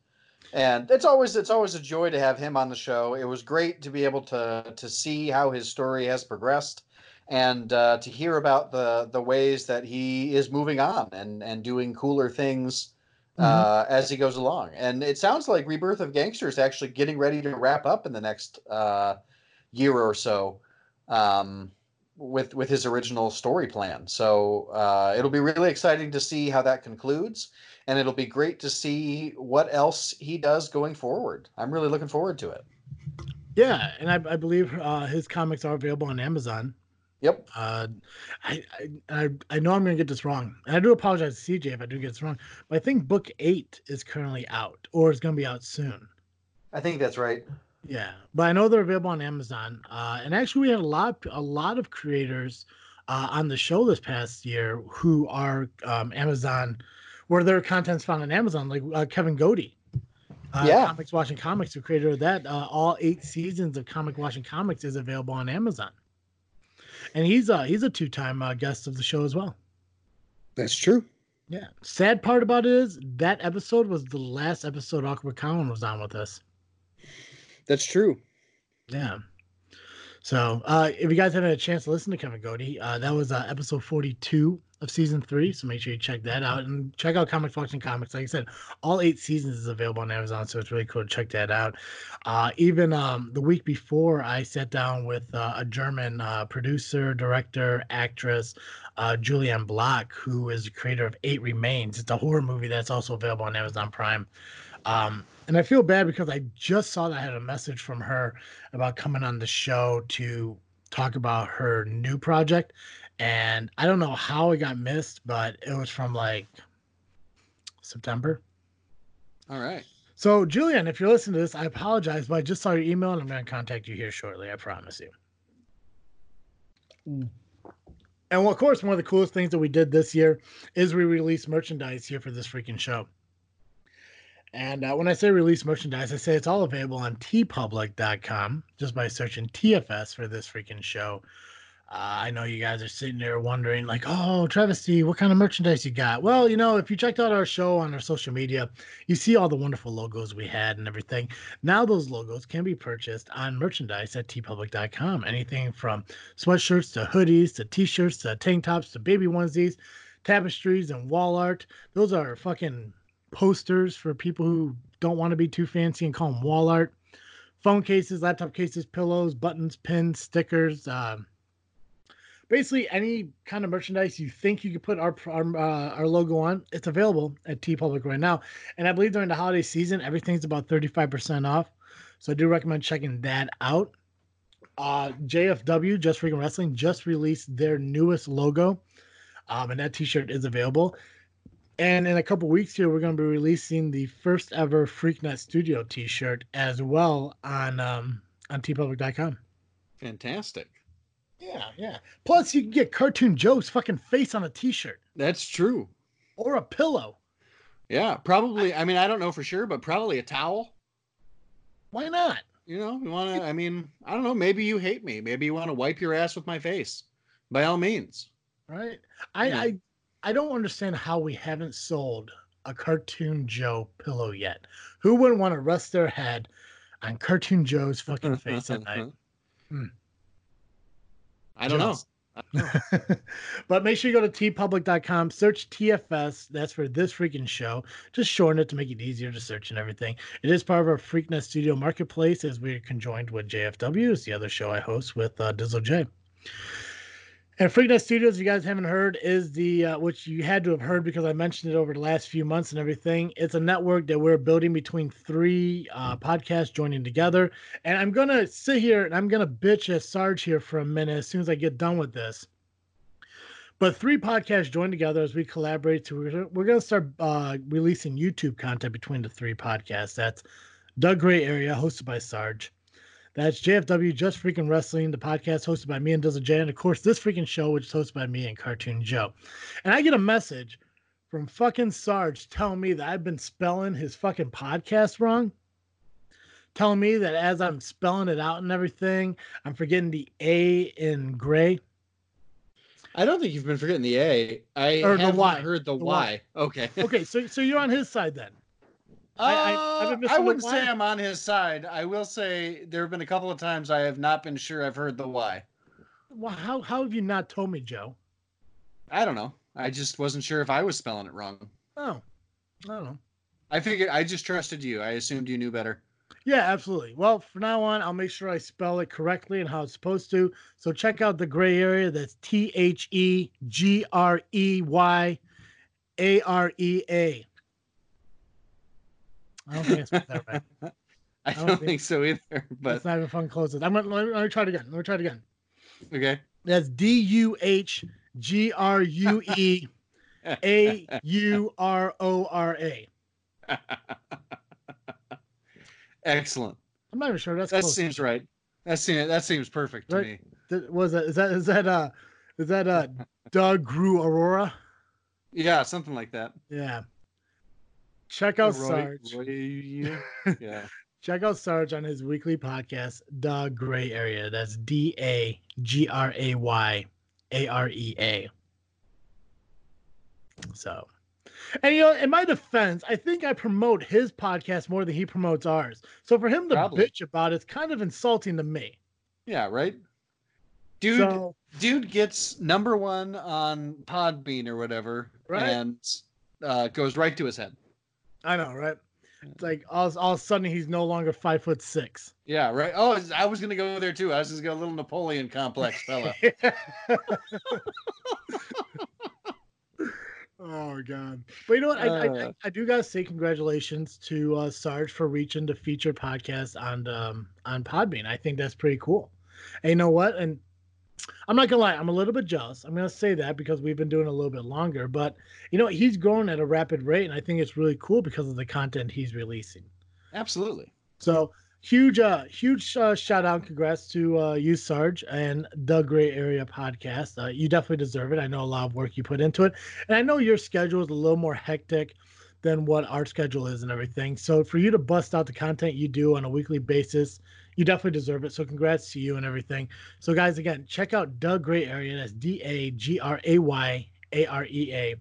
Speaker 2: And it's always it's always a joy to have him on the show. It was great to be able to to see how his story has progressed and uh, to hear about the the ways that he is moving on and and doing cooler things uh, as he goes along. And it sounds like Rebirth of Gangster is actually getting ready to wrap up in the next uh, year or so um, with with his original story plan. So uh, it'll be really exciting to see how that concludes, and it'll be great to see what else he does going forward. I'm really looking forward to it.
Speaker 1: Yeah, and I, I believe uh, his comics are available on Amazon.
Speaker 2: Yep.
Speaker 1: Uh, I, I I know I'm gonna get this wrong, and I do apologize to CJ if I do get this wrong. But I think book eight is currently out, or is gonna be out soon.
Speaker 2: I think that's right.
Speaker 1: Yeah, but I know they're available on Amazon. Uh, and actually, we had a lot, a lot of creators uh, on the show this past year who are um, Amazon, where their content's found on Amazon, like uh, Kevin Godey. Uh,
Speaker 2: Yeah.
Speaker 1: Comics Watching Comics, the creator of that. Uh, all eight seasons of Comic Watching Comics is available on Amazon, and he's uh he's a two time uh, guest of the show as well.
Speaker 2: That's true.
Speaker 1: Yeah. Sad part about it is that episode was the last episode Awkward Colin was on with us.
Speaker 2: That's true.
Speaker 1: Yeah. So, uh, if you guys haven't had a chance to listen to Kevin Godey, uh, that was uh, episode 42 of season three. So make sure you check that out and check out Comic Function Comics. Like I said, all eight seasons is available on Amazon, so it's really cool to check that out. Uh, even um, the week before, I sat down with uh, a German uh, producer, director, actress, uh, Julianne Block, who is the creator of Eight Remains. It's a horror movie that's also available on Amazon Prime. Um, and I feel bad because I just saw that I had a message from her about coming on the show to talk about her new project. And I don't know how it got missed, but it was from like September.
Speaker 2: All right.
Speaker 1: So, Julian, if you're listening to this, I apologize, but I just saw your email and I'm going to contact you here shortly. I promise you.
Speaker 2: Mm.
Speaker 1: And well, of course, one of the coolest things that we did this year is we released merchandise here for this freaking show. And uh, when I say release merchandise, I say it's all available on teepublic.com just by searching TFS for this freaking show. Uh, I know you guys are sitting there wondering, like, oh, Travis Travesty, what kind of merchandise you got? Well, you know, if you checked out our show on our social media, you see all the wonderful logos we had and everything. Now those logos can be purchased on merchandise at teepublic.com. Anything from sweatshirts to hoodies to t-shirts to tank tops to baby onesies, tapestries and wall art. Those are fucking posters for people who don't want to be too fancy and call them wall art. Phone cases, laptop cases, pillows, buttons, pins, stickers. Um, basically, any kind of merchandise you think you could put our our, uh, our logo on, it's available at TeePublic right now. And I believe during the holiday season, everything's about thirty five percent off. So I do recommend checking that out. Uh, JFW, Just Freaking Wrestling, just released their newest logo, um, and that T-shirt is available. And in a couple weeks here, we're going to be releasing the first ever FreakNet Studio T-shirt as well on um, on teepublic.com.
Speaker 2: Fantastic.
Speaker 1: Yeah, yeah. Plus, you can get Cartoon Joe's fucking face on a T-shirt
Speaker 2: That's true.
Speaker 1: or a pillow.
Speaker 2: Yeah, probably. I mean, I don't know for sure, but probably a towel.
Speaker 1: Why not?
Speaker 2: You know, you want to. I mean, I don't know. Maybe you hate me. Maybe you want to wipe your ass with my face. By all means.
Speaker 1: Right? I
Speaker 2: Yeah.
Speaker 1: I I don't understand how we haven't sold a Cartoon Joe pillow yet. Who wouldn't want to rest their head on Cartoon Joe's fucking face at night? Hmm.
Speaker 2: I don't know. (laughs)
Speaker 1: But make sure you go to teepublic.com, search TFS. That's for this freaking show. Just shorten it to make it easier to search and everything. It is part of our Freaknet Studio marketplace as we're conjoined with JFW. It's the other show I host with uh, Dizzle J. And Freaknet Studios, you guys haven't heard, is the uh, which you had to have heard because I mentioned it over the last few months and everything. It's a network that we're building between three uh, podcasts joining together. And I'm gonna sit here and I'm gonna bitch at Sarge here for a minute as soon as I get done with this. But three podcasts join together as we collaborate. To we're, we're gonna start uh, releasing YouTube content between the three podcasts. That's Da Gray Area, hosted by Sarge. That's JFW Just Freaking Wrestling, the podcast hosted by me and Dizzle J, and of course this freaking show, which is hosted by me and Cartoon Joe. And I get a message from fucking Sarge telling me that I've been spelling his fucking podcast wrong. Telling me that as I'm spelling it out and everything, I'm forgetting the A in gray.
Speaker 2: I don't think you've been forgetting the A. I
Speaker 1: Or the
Speaker 2: have
Speaker 1: Y.
Speaker 2: heard the,
Speaker 1: The
Speaker 2: y. Okay.
Speaker 1: Okay, so so you're on his side then. I- I- I've been
Speaker 2: Uh, I wouldn't say I'm on his side. I will say there have been a couple of times I have not been sure I've heard the why.
Speaker 1: Well, how how have you not told me, Joe?
Speaker 2: I don't know. I just wasn't sure if I was spelling it wrong.
Speaker 1: Oh, I don't know.
Speaker 2: I figured I just trusted you. I assumed you knew better.
Speaker 1: Yeah, absolutely. Well, from now on, I'll make sure I spell it correctly and how it's supposed to. So check out the gray area. That's T H E G R E Y A R E A. I don't think (laughs) I spelled that right.
Speaker 2: I
Speaker 1: don't
Speaker 2: don't,
Speaker 1: think-
Speaker 2: think so either. (laughs) But
Speaker 1: It's not even fun. Close it. I'm gonna let me, let me try it again. Let me try it again.
Speaker 2: okay.
Speaker 1: That's D U H G R U E (laughs) A U R O R A.
Speaker 2: Excellent.
Speaker 1: I'm not even sure that's
Speaker 2: That
Speaker 1: close.
Speaker 2: seems right. That seems that seems perfect to
Speaker 1: Right.
Speaker 2: me.
Speaker 1: Th- was that is that is that uh is that uh Doug Grew Aurora?
Speaker 2: Yeah, something like that.
Speaker 1: Yeah. Check out
Speaker 2: Roy-
Speaker 1: Sarge.
Speaker 2: Roy- (laughs) yeah.
Speaker 1: Check out Sarge on his weekly podcast, The Gray Area. That's D A G R A Y A R E A. So, and you know, in my defense, I think I promote his podcast more than he promotes ours. So for him to
Speaker 2: Probably.
Speaker 1: bitch about it's kind of insulting to me.
Speaker 2: Yeah, right. Dude,
Speaker 1: so,
Speaker 2: dude gets number one on Podbean or whatever,
Speaker 1: Right.
Speaker 2: and uh, goes right to his head.
Speaker 1: I know, right? It's like all, all of a sudden he's no longer five foot six.
Speaker 2: Yeah, right. Oh, I was gonna go there too. I was just gonna a little Napoleon complex fella. (laughs) (laughs)
Speaker 1: oh god! But you know what? I, I,
Speaker 2: Uh.
Speaker 1: I, I do gotta say congratulations to uh, Sarge for reaching the feature podcast on um, on Podbean. I think that's pretty cool. And you know what? And I'm not gonna lie, I'm a little bit jealous. I'm gonna say that because we've been doing a little bit longer. But you know, he's growing at a rapid rate, and I think it's really cool because of the content he's releasing.
Speaker 2: Absolutely.
Speaker 1: So huge, uh, huge uh, shout out, congrats to uh, you, Sarge, and the Gray Area podcast. Uh, you definitely deserve it. I know a lot of work you put into it, and I know your schedule is a little more hectic than what our schedule is and everything. So for you to bust out the content you do on a weekly basis, you definitely deserve it. So congrats to you and everything. So guys, again, check out Da Gray Area. That's D A G R A Y A R E A.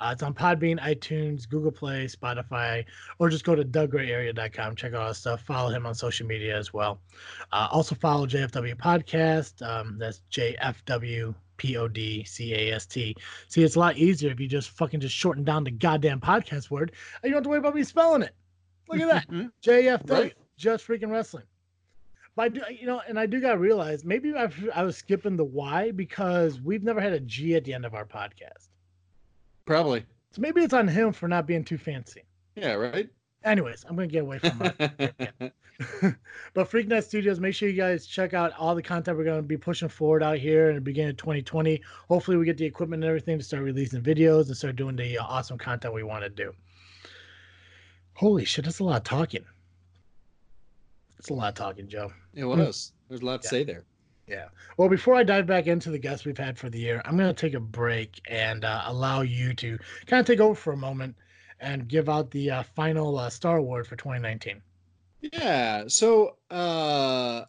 Speaker 1: Uh, it's on Podbean, iTunes, Google Play, Spotify, or just go to dagrayarea.com. Check out all stuff. Follow him on social media as well. Uh, also follow JFW Podcast. Um, that's JFW P O D C A S T. See, it's a lot easier if you just fucking just shorten down the goddamn podcast word. And you don't have to worry about me spelling it. Look at that. (laughs)
Speaker 2: Mhm.
Speaker 1: JFW,
Speaker 2: Right.
Speaker 1: just freaking wrestling. But I do, you know, and I do gotta realize maybe I, I was skipping the why because we've never had a G at the end of our podcast.
Speaker 2: Probably.
Speaker 1: So maybe it's on him for not being too fancy.
Speaker 2: Yeah, right.
Speaker 1: Anyways, I'm gonna get away from that. (laughs) but Freaknet Studios, make sure you guys check out all the content we're going to be pushing forward out here in the beginning of 2020. Hopefully, we get the equipment and everything to start releasing videos and start doing the uh, awesome content we want to do. Holy shit, that's a lot of talking. It's a lot of talking, Joe.
Speaker 2: it was. There's a lot to
Speaker 1: Yeah.
Speaker 2: say there.
Speaker 1: Yeah. Well, before I dive back into the guests we've had for the year, I'm going to take a break and uh, allow you to kind of take over for a moment and give out the uh, final uh, Star Award for 2019.
Speaker 2: Yeah. So uh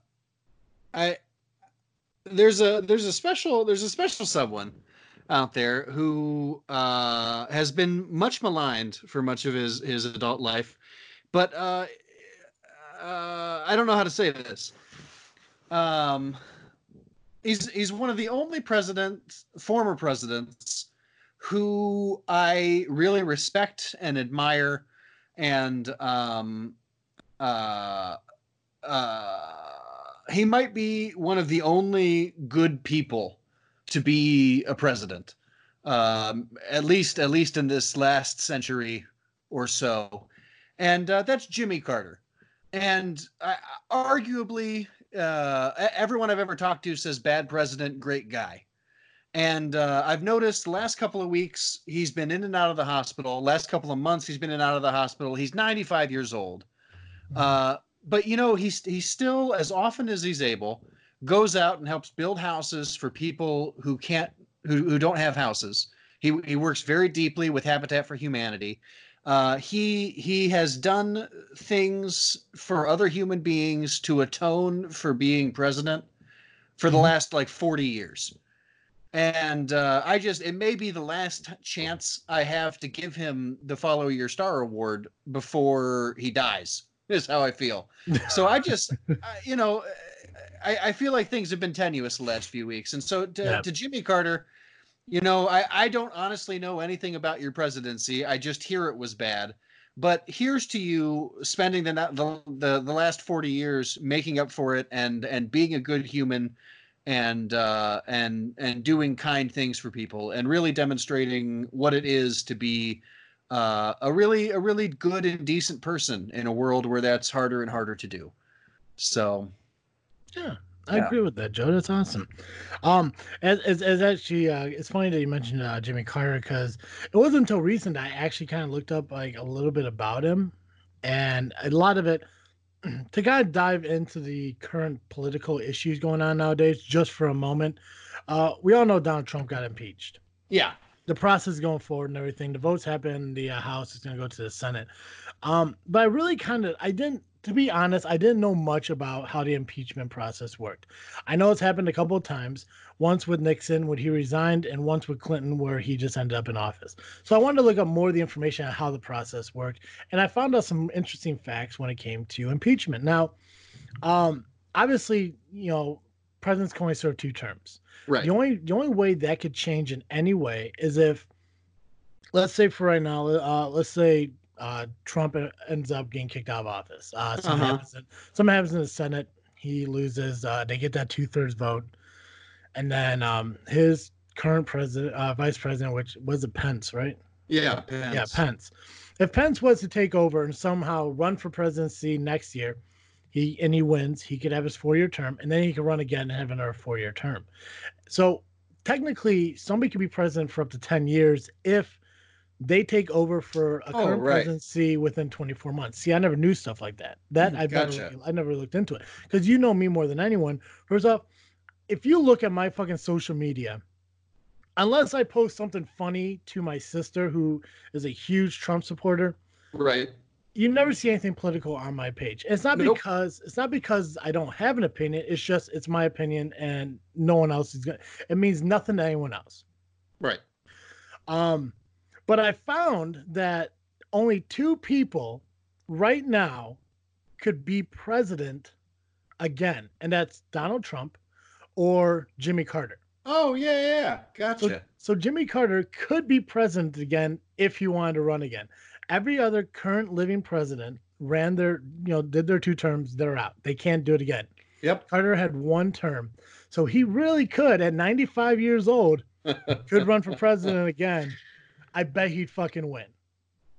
Speaker 2: I there's a there's a special there's a special someone out there who uh has been much maligned for much of his his adult life. But uh uh I don't know how to say this. Um he's he's one of the only presidents former presidents who I really respect and admire and um uh, uh, he might be one of the only good people to be a president, um, at least at least in this last century or so, and uh, that's Jimmy Carter. And uh, arguably, uh, everyone I've ever talked to says bad president, great guy. And uh, I've noticed the last couple of weeks he's been in and out of the hospital. Last couple of months he's been in and out of the hospital. He's 95 years old. Uh, but you know, he's he's still as often as he's able goes out and helps build houses for people who can't who, who don't have houses. He he works very deeply with Habitat for Humanity. Uh, he he has done things for other human beings to atone for being president for the
Speaker 1: Mhm.
Speaker 2: last like 40 years. And uh, I just, it may be the last chance I have to give him the Follow Your Star Award before he dies, is how I feel. So I just, (laughs) I, you know, I, I feel like things have been tenuous the last few weeks. And so to,
Speaker 1: Yeah.
Speaker 2: to Jimmy Carter, you know, I, I don't honestly know anything about your presidency. I just hear it was bad. But here's to you spending the, the the the last 40 years making up for it and and being a good human and uh, and and doing kind things for people and really demonstrating what it is to be uh, a really a really good and decent person in a world where that's harder and harder to do. So
Speaker 1: Yeah, I
Speaker 2: Yeah.
Speaker 1: agree with that, Joe. That's awesome. Um, as as, as actually, uh, it's funny that you mentioned uh, Jimmy Carter because it wasn't until recent I actually kind of looked up like a little bit about him, and a lot of it (clears throat) to kind of dive into the current political issues going on nowadays, just for a moment, uh, we all know Donald Trump got impeached.
Speaker 2: Yeah.
Speaker 1: The process is going forward and everything. The votes happen. The uh, House is going to go to the Senate. Um, but I really kind of, I didn't, to be honest, I didn't know much about how the impeachment process worked. I know it's happened a couple of times. Once with Nixon, when he resigned, and once with Clinton, where he just ended up in office. So I wanted to look up more of the information on how the process worked, and I found out some interesting facts when it came to impeachment. Now, um, obviously, you know, presidents can only serve two terms.
Speaker 2: Right.
Speaker 1: The only the only way that could change in any way is if, let's say for right now, uh, let's say uh, Trump ends up getting kicked out of office. Uh, something,
Speaker 2: Uh-huh.
Speaker 1: happens in, something happens in the Senate. He loses. Uh, they get that two thirds vote, and then um, his current president, uh, vice president, which was it Pence, right?
Speaker 2: Yeah. Pence.
Speaker 1: Yeah, Pence. If Pence was to take over and somehow run for presidency next year, he and he wins, he could have his four year term, and then he could run again and have another four year term. So technically, somebody could be president for up to ten years if they take over for a
Speaker 2: Oh,
Speaker 1: current
Speaker 2: right.
Speaker 1: presidency within 24 months. See, I never knew stuff like that. That
Speaker 2: Mm,
Speaker 1: I've
Speaker 2: gotcha.
Speaker 1: never, I never looked into it because you know me more than anyone. First off, if you look at my fucking social media, unless I post something funny to my sister who is a huge Trump supporter,
Speaker 2: Right.
Speaker 1: you never see anything political on my page. It's not
Speaker 2: Nope.
Speaker 1: because it's not because I don't have an opinion. It's just it's my opinion and no one else is gonna it means nothing to anyone else.
Speaker 2: Right.
Speaker 1: Um, but I found that only two people right now could be president again, and that's Donald Trump or Jimmy Carter.
Speaker 2: Oh yeah, yeah, yeah.
Speaker 1: So,
Speaker 2: Gotcha.
Speaker 1: so Jimmy Carter could be president again if he wanted to run again. Every other current living president ran their, you know, did their two terms, they're out. They can't do it again.
Speaker 2: Yep.
Speaker 1: Carter had one term. So he really could, at 95 years old, (laughs) could run for president again. I bet he'd fucking win.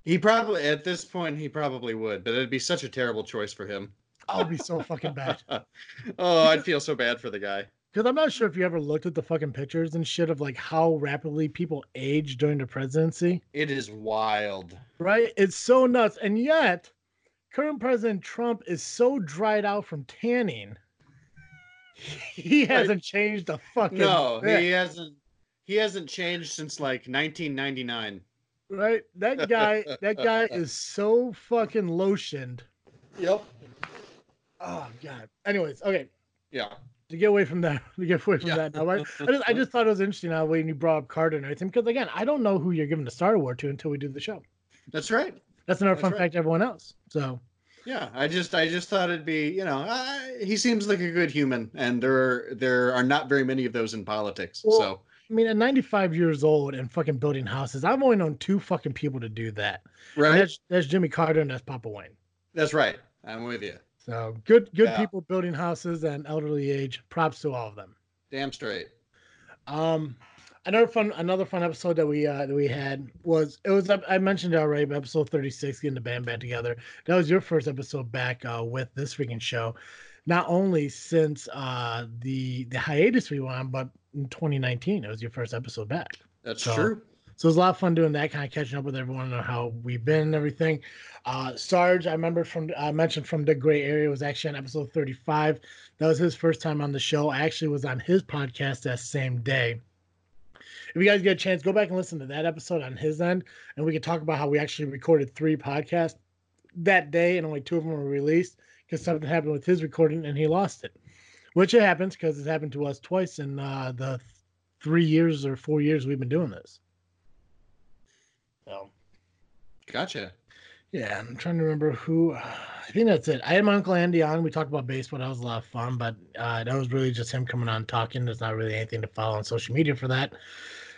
Speaker 2: he probably at this point he probably would, but it'd be such a terrible choice for him.
Speaker 1: I'll be so fucking bad. (laughs)
Speaker 2: oh, I'd feel so bad for the guy.
Speaker 1: Because I'm not sure if you ever looked at the fucking pictures and shit of like how rapidly people age during the presidency,
Speaker 2: It is wild.
Speaker 1: right? It's so nuts. And yet, current President Trump is so dried out from tanning. (laughs) He hasn't changed a fucking
Speaker 2: No,
Speaker 1: bit,
Speaker 2: he hasn't. He hasn't changed since like 1999.
Speaker 1: right? That guy, that guy (laughs) is so fucking lotioned.
Speaker 2: Yep.
Speaker 1: Oh god. Anyways, okay.
Speaker 2: Yeah.
Speaker 1: to get away from that, (laughs) to get away from
Speaker 2: Yeah.
Speaker 1: that. Now, I, I just, I just thought it was interesting how when you brought up Carter and everything, because again, I don't know who you're giving the Star Award to until we do the show.
Speaker 2: That's right.
Speaker 1: That's another
Speaker 2: That's
Speaker 1: fun
Speaker 2: right.
Speaker 1: fact to everyone else. So,
Speaker 2: Yeah, I just I just thought it'd be you know I, he seems like a good human, and there are, there are not very many of those in politics.
Speaker 1: Well,
Speaker 2: so
Speaker 1: I mean, at 95 years old and fucking building houses, I've only known two fucking people to do that.
Speaker 2: Right,
Speaker 1: That's that's Jimmy Carter and that's Papa Wayne.
Speaker 2: that's right. I'm with you.
Speaker 1: So good, good
Speaker 2: Yeah.
Speaker 1: people building houses and elderly age. Props to all of them.
Speaker 2: Damn straight.
Speaker 1: Um, another fun, another fun episode that we uh that we had was it was I mentioned it already, episode thirty six, getting the band back together. That was your first episode back uh with this freaking show. Not only since uh the the hiatus we went on, but in 2019, it was your first episode back.
Speaker 2: That's
Speaker 1: So-
Speaker 2: true.
Speaker 1: So it was a lot of fun doing that, kind of catching up with everyone on how we've been and everything. Uh, Sarge, I remember from I mentioned from the gray area was actually on episode 35. That was his first time on the show. I actually was on his podcast that same day. If you guys get a chance, go back and listen to that episode on his end, and we can talk about how we actually recorded three podcasts that day, and only two of them were released because something happened with his recording and he lost it, which it happens because it's happened to us twice in uh, the three years or four years we've been doing this. So.
Speaker 2: Gotcha.
Speaker 1: Yeah, I'm trying to remember who. I think that's it. I had my uncle Andy on. We talked about baseball. That was a lot of fun, but uh, that was really just him coming on talking. There's not really anything to follow on social media for that.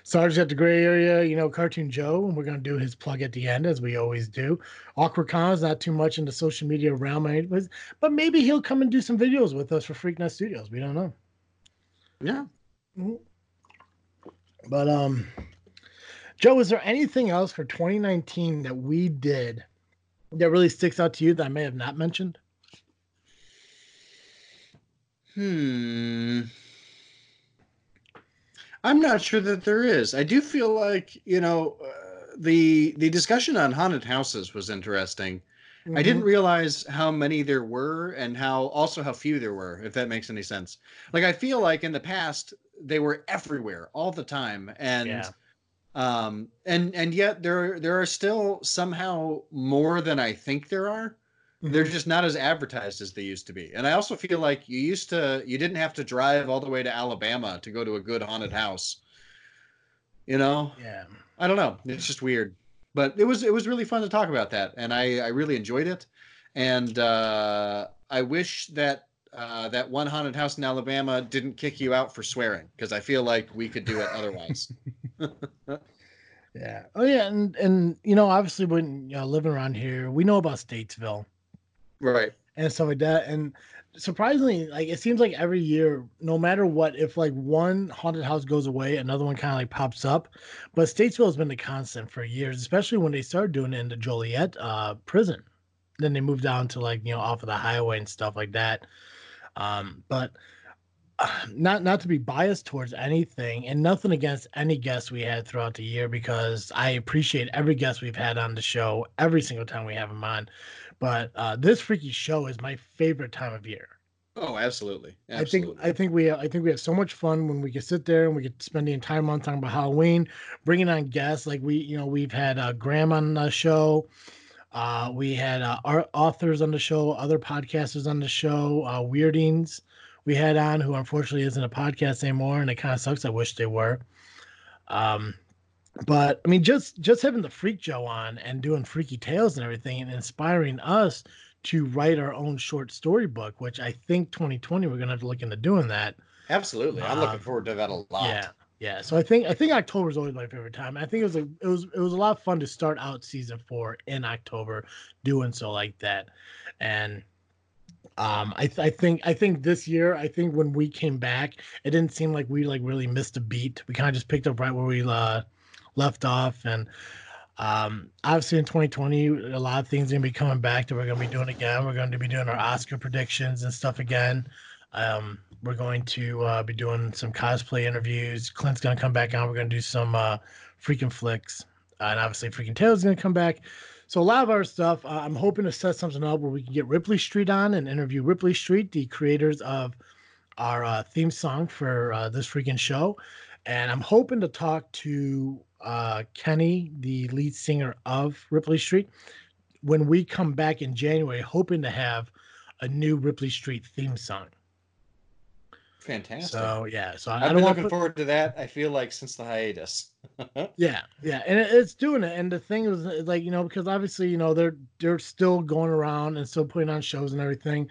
Speaker 1: Sarge at the gray area, you know, Cartoon Joe, and we're gonna do his plug at the end as we always do. Awkward Colin, not too much into social media realm, but maybe he'll come and do some videos with us for Freaknet Studios. We don't know.
Speaker 2: Yeah.
Speaker 1: Mhm. But um, Joe, is there anything else for 2019 that we did that really sticks out to you that I may have not mentioned?
Speaker 2: Hmm. I'm not sure that there is. I do feel like you know uh, the the discussion on haunted houses was interesting. I didn't realize how many there were and how also how few there were, if that makes any sense. Like I feel like in the past they were everywhere all the time. And
Speaker 1: Yeah.
Speaker 2: um and and yet there there are still somehow more than I think there are. They're just not as advertised as they used to be. And I also feel like you used to you didn't have to drive all the way to Alabama to go to a good haunted house. You know?
Speaker 1: yeah.
Speaker 2: I don't know. It's just weird. But it was it was really fun to talk about that, and I I really enjoyed it. And uh, I wish that uh, that one haunted house in Alabama didn't kick you out for swearing because I feel like we could do it otherwise. (laughs)
Speaker 1: Yeah. Oh yeah, and and you know, obviously when you know, living around here, we know about Statesville
Speaker 2: right.
Speaker 1: and stuff like that. And surprisingly, like it seems like every year, no matter what, if like one haunted house goes away, another one kind of like pops up. But Statesville has been the constant for years, especially when they started doing it in the Joliet uh prison. Then they moved down to like, you know, off of the highway and stuff like that. Um, but (sighs) not not to be biased towards anything and nothing against any guests we had throughout the year because I appreciate every guest we've had on the show every single time we have them on. But uh, this freaky show is my favorite time of year.
Speaker 2: Oh, absolutely.
Speaker 1: I think I think we I think we have so much fun when we can sit there and we could spend the entire month talking about Halloween, bringing on guests like we you know we've had uh, Graham on the show, uh, we had uh, our authors on the show, other podcasters on the show, uh, Weirdings we had on who unfortunately isn't a podcast anymore, and it kind of sucks. I wish they were. Um, but I mean, just just having the Freak Joe on and doing freaky tales and everything, and inspiring us to write our own short story book, which I think 2020 we're gonna have to look into doing that.
Speaker 2: absolutely. I'm looking
Speaker 1: um,
Speaker 2: forward to that a lot.
Speaker 1: Yeah, yeah. So I think I think October is always my favorite time. I think it was a it was it was a lot of fun to start out season four in October, doing so like that, and um I, th- I think i think this year i think when we came back it didn't seem like we like really missed a beat we kind of just picked up right where we uh left off and um obviously in 2020 a lot of things are gonna be coming back that we're gonna be doing again. We're going to be doing our oscar predictions and stuff again. Um we're going to uh, be doing some cosplay interviews. Clint's gonna come back on. We're gonna do some uh freaking flicks. Uh, and obviously freaking tales is gonna come back. So a lot of our stuff, uh, I'm hoping to set something up where we can get Ripley Street on and interview Ripley Street, the creators of our uh, theme song for uh, this freaking show. And I'm hoping to talk to uh, Kenny, the lead singer of Ripley Street, when we come back in January, hoping to have a new Ripley Street theme song.
Speaker 2: Fantastic.
Speaker 1: So yeah, so I,
Speaker 2: I've been looking
Speaker 1: put,
Speaker 2: forward to that. I feel like since the hiatus. (laughs)
Speaker 1: Yeah, yeah, and it, it's doing it. And the thing is, uh, like you know, because obviously you know they're they're still going around and still putting on shows and everything,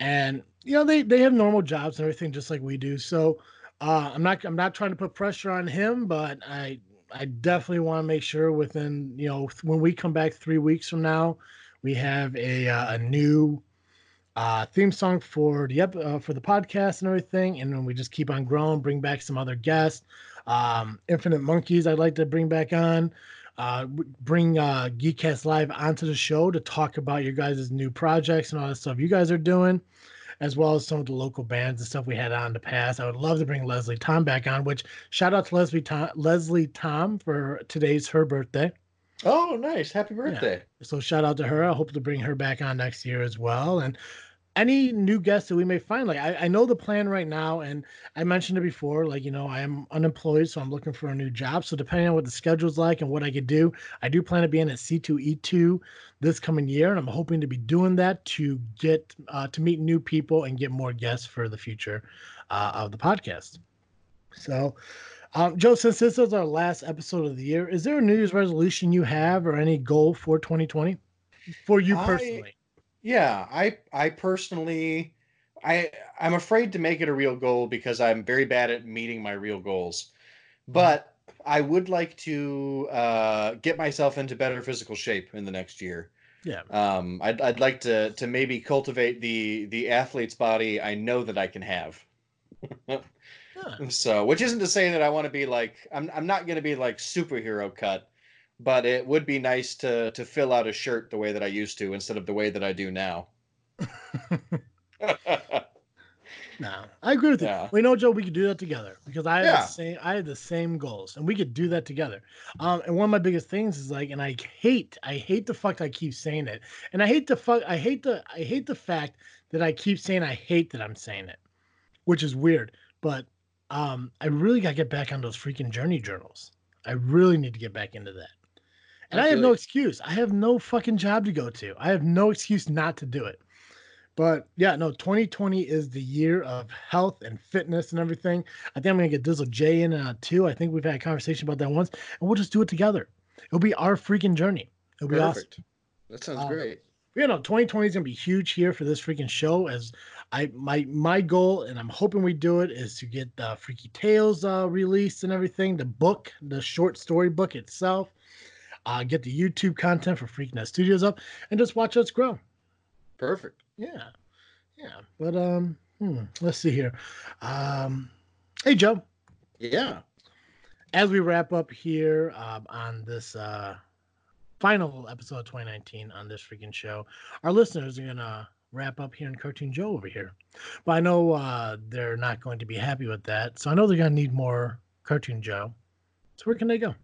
Speaker 1: and you know they they have normal jobs and everything just like we do. So uh, I'm not I'm not trying to put pressure on him, but I I definitely want to make sure within you know when we come back three weeks from now, we have a uh, a new uh theme song for the ep- uh, for the podcast and everything and then we just keep on growing bring back some other guests um infinite monkeys i'd like to bring back on uh bring uh geekcast live onto the show to talk about your guys' new projects and all the stuff you guys are doing as well as some of the local bands and stuff we had on in the past i would love to bring leslie tom back on which shout out to leslie tom leslie tom for today's her birthday
Speaker 2: oh, nice. Happy birthday.
Speaker 1: so shout out to her. I hope to bring her back on next year as well. And any new guests that we may find, like I, I know the plan right now, and I mentioned it before, like you know, I am unemployed, so I'm looking for a new job. So depending on what the schedule's like and what I could do, I do plan to be in at C2E2 this coming year, and I'm hoping to be doing that to get uh, to meet new people and get more guests for the future uh, of the podcast. So, um, Joe, since this is our last episode of the year, is there a New Year's resolution you have or any goal for 2020 for you
Speaker 2: I-
Speaker 1: personally?
Speaker 2: Yeah, I I personally I I'm afraid to make it a real goal because I'm very bad at meeting my real goals. But I would like to uh, get myself into better physical shape in the next year.
Speaker 1: Yeah.
Speaker 2: Um, I'd I'd like to to maybe cultivate the the athlete's body I know that I can have.
Speaker 1: Yeah. (laughs)
Speaker 2: So, which isn't to say that I want to be like I'm I'm not going to be like superhero cut, but it would be nice to to fill out a shirt the way that I used to instead of the way that I do now. (laughs)
Speaker 1: No, I agree with you.
Speaker 2: Yeah.
Speaker 1: We know, Joe, we could do that together because I had
Speaker 2: Yeah.
Speaker 1: the same. I had the same goals, and we could do that together. Um, and one of my biggest things is like, and I hate, I hate the fuck I keep saying it, and I hate the fuck, I hate the, I hate the fact that I keep saying I hate that I'm saying it, which is weird. But um, I really got to get back on those freaking journey journals. I really need to get back into that. And
Speaker 2: I
Speaker 1: I, have no excuse. I have no fucking job to go to. I have no excuse not to do it. But yeah, no, 2020 is the year of health and fitness and everything. I think I'm gonna get Dizzle J in uh, too. I think we've had a conversation about that once, and we'll just do it together. It'll be our freaking journey. It'll be awesome.
Speaker 2: Perfect. That sounds
Speaker 1: Um,
Speaker 2: great.
Speaker 1: You know, 2020 is gonna be huge here for this freaking show. As I my my goal, and I'm hoping we do it, is to get the Freaky Tales uh, released and everything. The book, the short story book itself. Uh, get the YouTube content for Freaknet Studios up, and just watch us grow.
Speaker 2: Perfect.
Speaker 1: Yeah, yeah. But um, hmm, let's see here. Um, hey Joe,
Speaker 2: Yeah.
Speaker 1: as we wrap up here um, on this uh, final episode of 2019 on this freaking show, our listeners are gonna wrap up here in Cartoon Joe over here. But I know uh, they're not going to be happy with that, so I know they're gonna need more Cartoon Joe. So where can they go?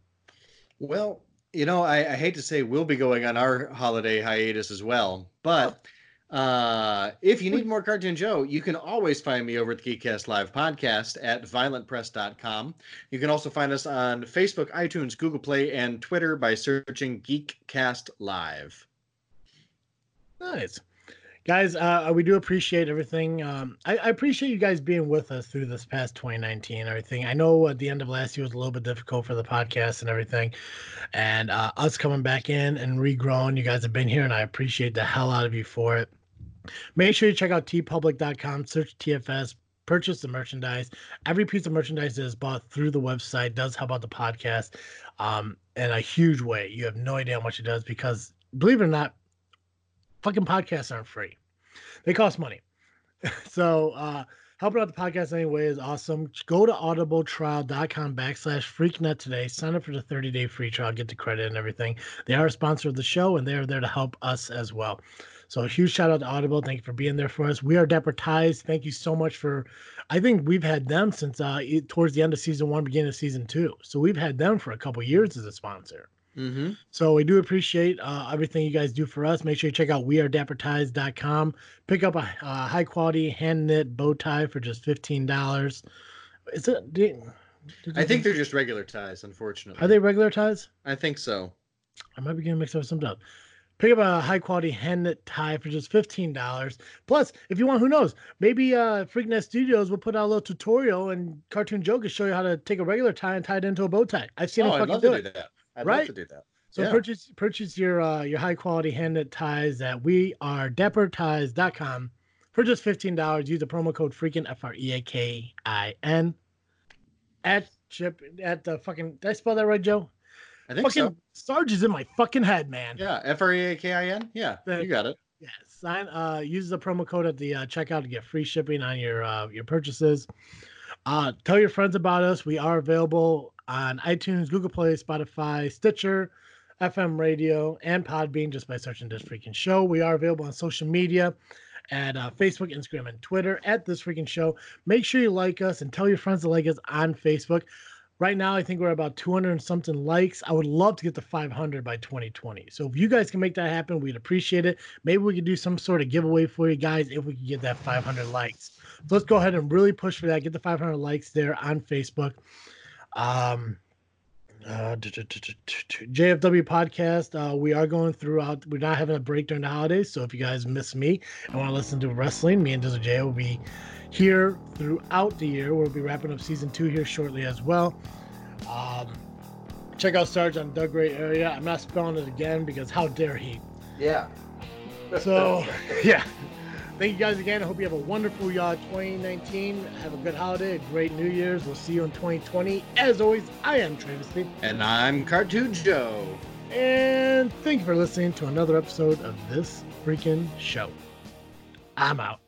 Speaker 2: Well, you know, I, I hate to say we'll be going on our holiday hiatus as well, but uh, if you need more Cartoon Joe, you can always find me over at the Geekcast Live podcast at violentpress.com. You can also find us on Facebook, iTunes, Google Play, and Twitter by searching Geekcast Live.
Speaker 1: Nice. Guys, uh, we do appreciate everything. Um, I, I appreciate you guys being with us through this past 2019 and everything. I know at the end of last year was a little bit difficult for the podcast and everything. And uh, us coming back in and regrowing, you guys have been here, and I appreciate the hell out of you for it. Make sure you check out teepublic.com, search TFS, purchase the merchandise. Every piece of merchandise that is bought through the website does help out the podcast um, in a huge way. You have no idea how much it does because, believe it or not, fucking podcasts aren't free. They cost money. (laughs) so uh helping out the podcast anyway is awesome. Go to audibletrial.com backslash freaknet today. Sign up for the 30-day free trial, get the credit and everything. They are a sponsor of the show and they're there to help us as well. So a huge shout out to Audible. Thank you for being there for us. We are Dappertise. Thank you so much for I think we've had them since uh towards the end of season one, beginning of season two. So we've had them for a couple years as a sponsor.
Speaker 2: Mm-hmm.
Speaker 1: So we do appreciate uh, everything you guys do for us. Make sure you check out wearedappertise.com. Pick up a, uh high quality hand knit bow tie for just fifteen dollars. Is it? Did, did
Speaker 2: I think they're just regular ties, unfortunately.
Speaker 1: are they regular ties?
Speaker 2: I think so.
Speaker 1: I might be getting mixed up with some stuff. Pick up a high quality hand knit tie for just fifteen dollars. Plus, if you want, who knows? Maybe uh Freaknet Studios will put out a little tutorial and Cartoon Joe can show you how to take a regular tie and tie it into a bow tie. I've seen
Speaker 2: Oh,
Speaker 1: him
Speaker 2: I'd
Speaker 1: fucking
Speaker 2: love
Speaker 1: do
Speaker 2: to
Speaker 1: it.
Speaker 2: do that. I'd
Speaker 1: Right?
Speaker 2: love to do that.
Speaker 1: So
Speaker 2: Yeah.
Speaker 1: purchase purchase your uh, your high quality hand knit ties at we are dappertise.com for just fifteen dollars. Use the promo code freaking F R E A K I N at chip at the fucking did I spell that right, Joe?
Speaker 2: I think
Speaker 1: fucking
Speaker 2: so.
Speaker 1: Sarge is in my fucking head, man.
Speaker 2: Yeah, F R E A K I N. Yeah,
Speaker 1: The-
Speaker 2: you got it.
Speaker 1: Yeah, sign. Uh, use the promo code at the uh, checkout to get free shipping on your uh, your purchases. Uh, tell your friends about us. We are available on iTunes, Google Play, Spotify, Stitcher, FM Radio, and Podbean just by searching this freaking show. We are available on social media at uh, Facebook, Instagram, and Twitter at this freaking show. Make sure you like us and tell your friends to like us on Facebook. Right now, I think we're about 200 and something likes. I would love to get to 500 by 2020. So if you guys can make that happen, we'd appreciate it. Maybe we could do some sort of giveaway for you guys if we could get that 500 likes. So let's go ahead and really push for that. Get the 500 likes there on Facebook. Um, uh, JFW podcast. Uh, we are going throughout. We're not having a break during the holidays. So if you guys miss me and want to listen to wrestling, me and Dizzle J will be here throughout the year. We'll be wrapping up season two here shortly as well. Um, check out Sarge on Da Gray area. I'm not spelling it again because how dare he?
Speaker 2: Yeah.
Speaker 1: So (laughs) yeah. Thank you guys again. I hope you have a wonderful uh, 2019. Have a good holiday, a great New Year's. We'll see you in 2020. As always, I am Travis Lee.
Speaker 2: And I'm Cartoon Joe.
Speaker 1: And thank you for listening to another episode of this freaking show. I'm out.